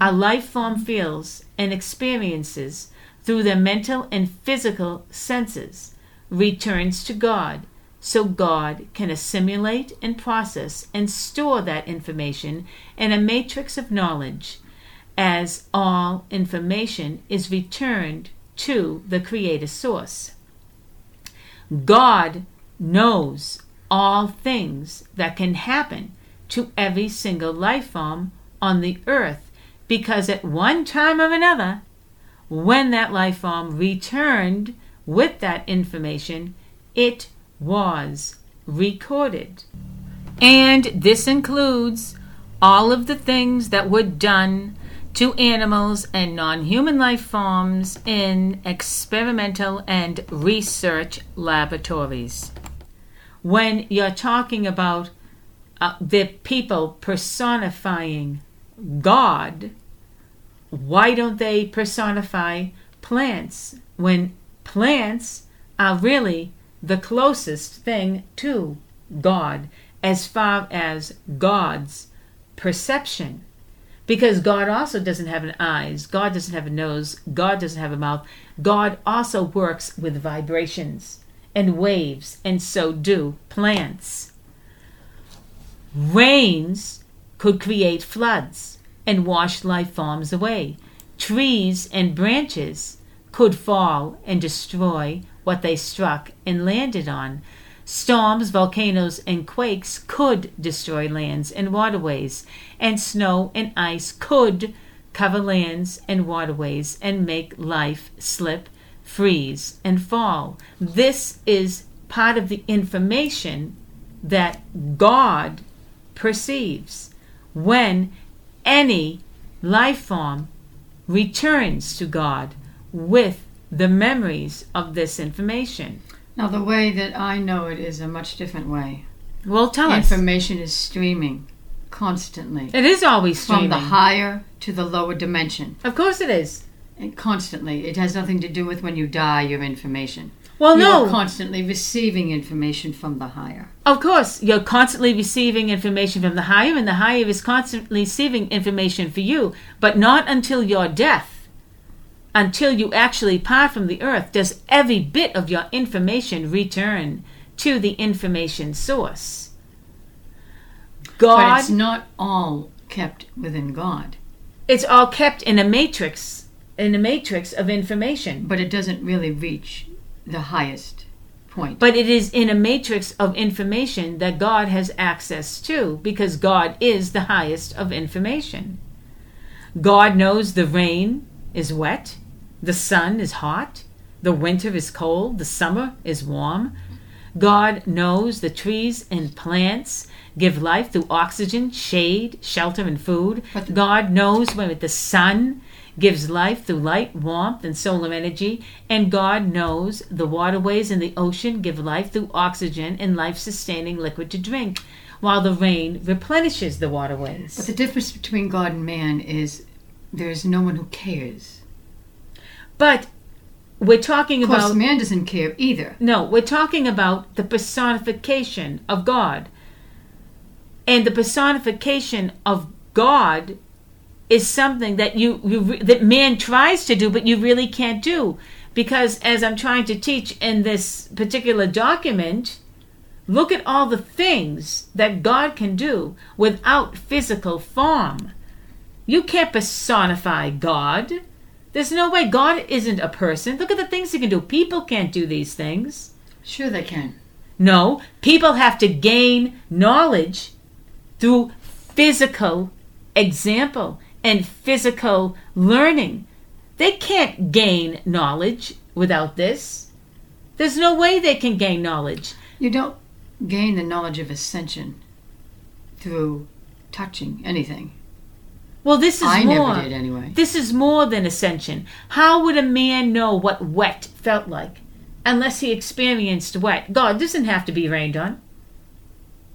a life form feels and experiences through their mental and physical senses returns to God so God can assimilate and process and store that information in a matrix of knowledge as all information is returned to the Creator Source. God knows all things that can happen to every single life form on the earth because at one time or another, when that life form returned with that information, it was recorded. And this includes all of the things that were done to animals and non human life forms in experimental and research laboratories. When you're talking about uh, the people personifying God, why don't they personify plants when plants are really the closest thing to God as far as God's perception? Because God also doesn't have an eyes, God doesn't have a nose, God doesn't have a mouth. God also works with vibrations and waves, and so do plants. Rains could create floods and wash life forms away. Trees and branches could fall and destroy what they struck and landed on. Storms, volcanoes, and quakes could destroy lands and waterways, and snow and ice could cover lands and waterways and make life slip, freeze, and fall. This is part of the information that God perceives when any life form returns to God with the memories of this information. Now, the way that I know it is a much different way. Well, tell us. Information is streaming constantly It is always streaming. from the higher to the lower dimension. of course, it is. And constantly. It has nothing to do with when you die, your information. Well, you no. are constantly receiving information from the higher. Of course, you're constantly receiving information from the higher, and the higher is constantly receiving information for you, but not until your death. Until you actually part from the earth, does every bit of your information return to the information source. God. But it's not all kept within God. it's all kept in a matrix, in a matrix of information. But it doesn't really reach the highest point. But it is in a matrix of information that God has access to because God is the highest of information. God knows the rain is wet, the sun is hot, the winter is cold, the summer is warm. God knows the trees and plants give life through oxygen, shade, shelter, and food. God knows when the sun gives life through light, warmth, and solar energy. And God knows the waterways in the ocean give life through oxygen and life sustaining liquid to drink, while the rain replenishes the waterways. But the difference between God and man is there's no one who cares. But we're talking about. Of course, about man doesn't care either. no, we're talking about the personification of God. And the personification of God is something that you, you that man tries to do but you really can't do because as I'm trying to teach in this particular document look at all the things that God can do without physical form. You can't personify God. There's no way God isn't a person. Look at the things he can do. People can't do these things. Sure, they can. No, people have to gain knowledge through physical example and physical learning. They can't gain knowledge without this. There's no way they can gain knowledge. You don't gain the knowledge of ascension through touching anything. Well, this is I more. never did anyway. This is more than ascension. How would a man know what wet felt like unless he experienced wet? God doesn't have to be rained on.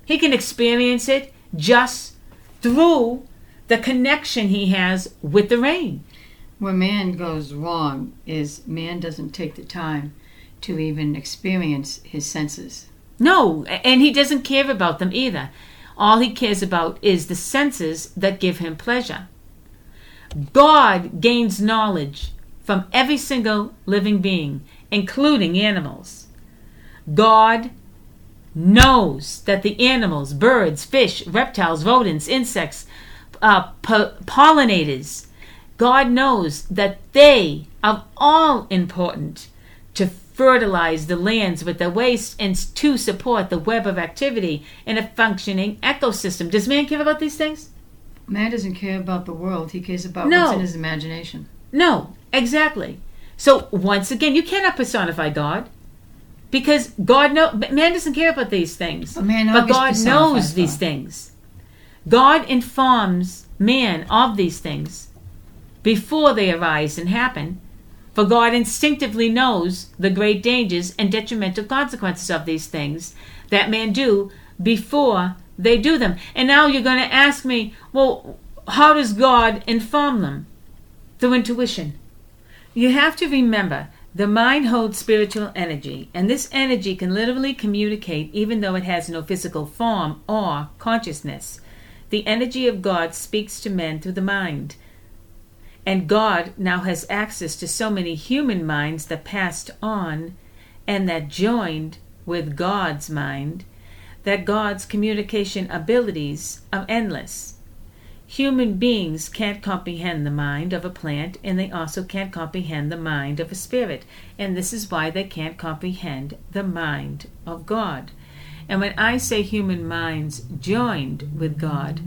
He can experience it just through the connection he has with the rain. Where man goes wrong is man doesn't take the time to even experience his senses. No, and he doesn't care about them either. All he cares about is the senses that give him pleasure. God gains knowledge from every single living being, including animals. God knows that the animals, birds, fish, reptiles, rodents, insects, uh, po- pollinators, God knows that they are all important to fertilize the lands with their waste and to support the web of activity in a functioning ecosystem. Does man care about these things? Man doesn't care about the world, he cares about No. what's in his imagination. No, exactly. So once again, you cannot personify God because God know man doesn't care about these things. But man But God knows these God. things. God informs man of these things before they arise and happen. For God instinctively knows the great dangers and detrimental consequences of these things that man do before they do them. And now you're going to ask me, well, how does God inform them? Through intuition. You have to remember the mind holds spiritual energy, and this energy can literally communicate even though it has no physical form or consciousness. The energy of God speaks to men through the mind. And God now has access to so many human minds that passed on and that joined with God's mind that God's communication abilities are endless. Human beings can't comprehend the mind of a plant, and they also can't comprehend the mind of a spirit. And this is why they can't comprehend the mind of God. And when I say human minds joined with God,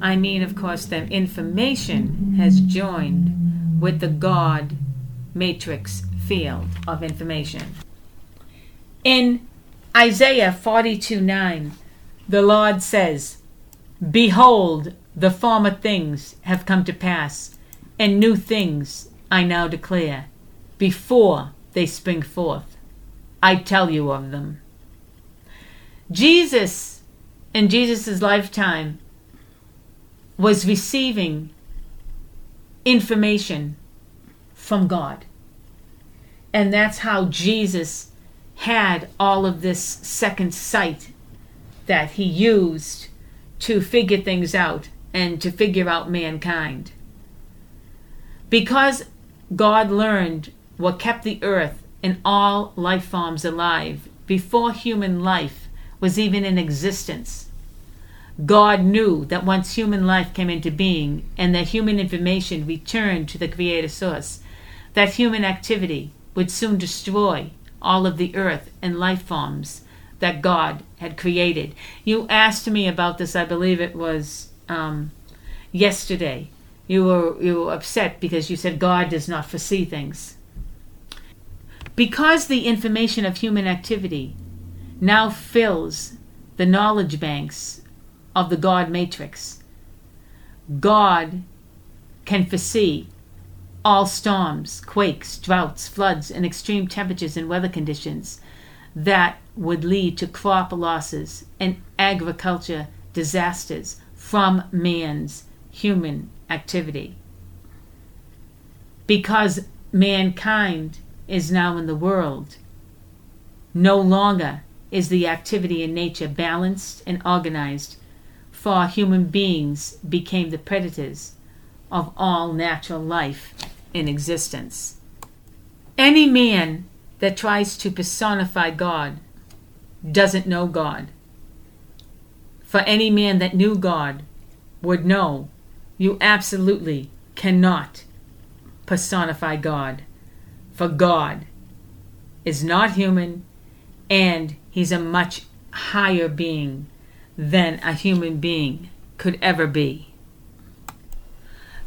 I mean, of course, that information has joined with the God matrix field of information. In Isaiah 42 9, the Lord says, Behold, the former things have come to pass, and new things I now declare, before they spring forth. I tell you of them. Jesus, in Jesus' lifetime, was receiving information from God. And that's how Jesus had all of this second sight that he used to figure things out and to figure out mankind. Because God learned what kept the earth and all life forms alive before human life was even in existence. God knew that once human life came into being and that human information returned to the Creator Source, that human activity would soon destroy all of the earth and life forms that God had created. You asked me about this, I believe it was um, yesterday. You were you were upset because you said God does not foresee things. Because the information of human activity now fills the knowledge banks of the God matrix, God can foresee all storms, quakes, droughts, floods, and extreme temperatures and weather conditions that would lead to crop losses and agriculture disasters from man's human activity. Because mankind is now in the world, no longer is the activity in nature balanced and organized, for human beings became the predators of all natural life in existence. Any man that tries to personify God doesn't know God. For any man that knew God would know you absolutely cannot personify God. For God is not human and he's a much higher being than a human being could ever be.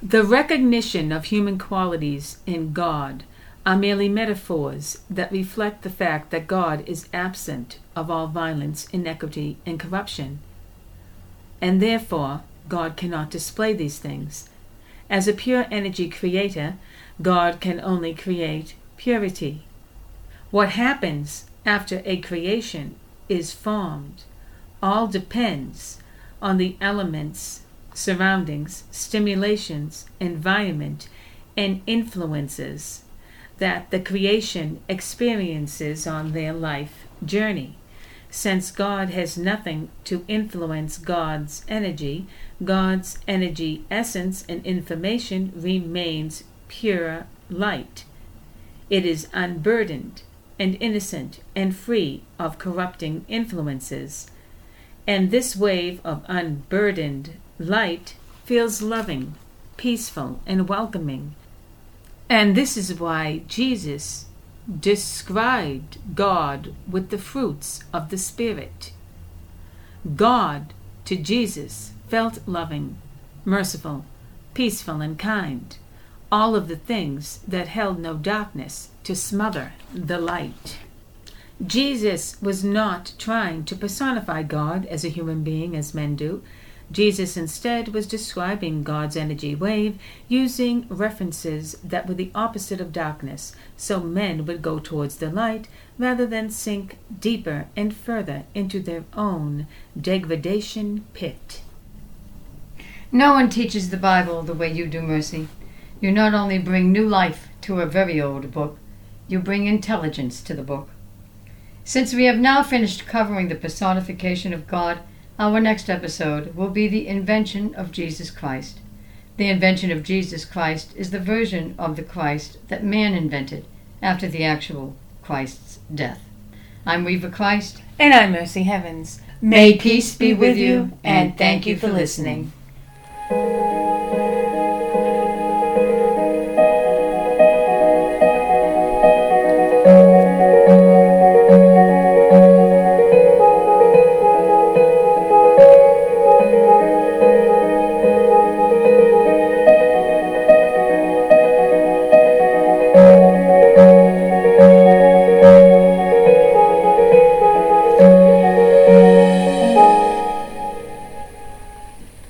The recognition of human qualities in God are merely metaphors that reflect the fact that God is absent of all violence, inequity, and corruption, and therefore God cannot display these things. As a pure energy creator, God can only create purity. What happens after a creation is formed all depends on the elements surroundings, stimulations, environment, and influences that the creation experiences on their life journey. Since God has nothing to influence God's energy, God's energy essence and information remains pure light. It is unburdened and innocent and free of corrupting influences. And this wave of unburdened Light feels loving, peaceful, and welcoming. And this is why Jesus described God with the fruits of the Spirit. God to Jesus felt loving, merciful, peaceful, and kind, all of the things that held no darkness to smother the light. Jesus was not trying to personify God as a human being as men do. Jesus instead was describing God's energy wave using references that were the opposite of darkness, so men would go towards the light rather than sink deeper and further into their own degradation pit. No one teaches the Bible the way you do, Mercy. You not only bring new life to a very old book, you bring intelligence to the book. Since we have now finished covering the personification of God, our next episode will be the invention of Jesus Christ. The invention of Jesus Christ is the version of the Christ that man invented after the actual Christ's death. I'm Reva Christ. And I'm Mercy Heavens. May peace be with you, and thank you for listening. listening.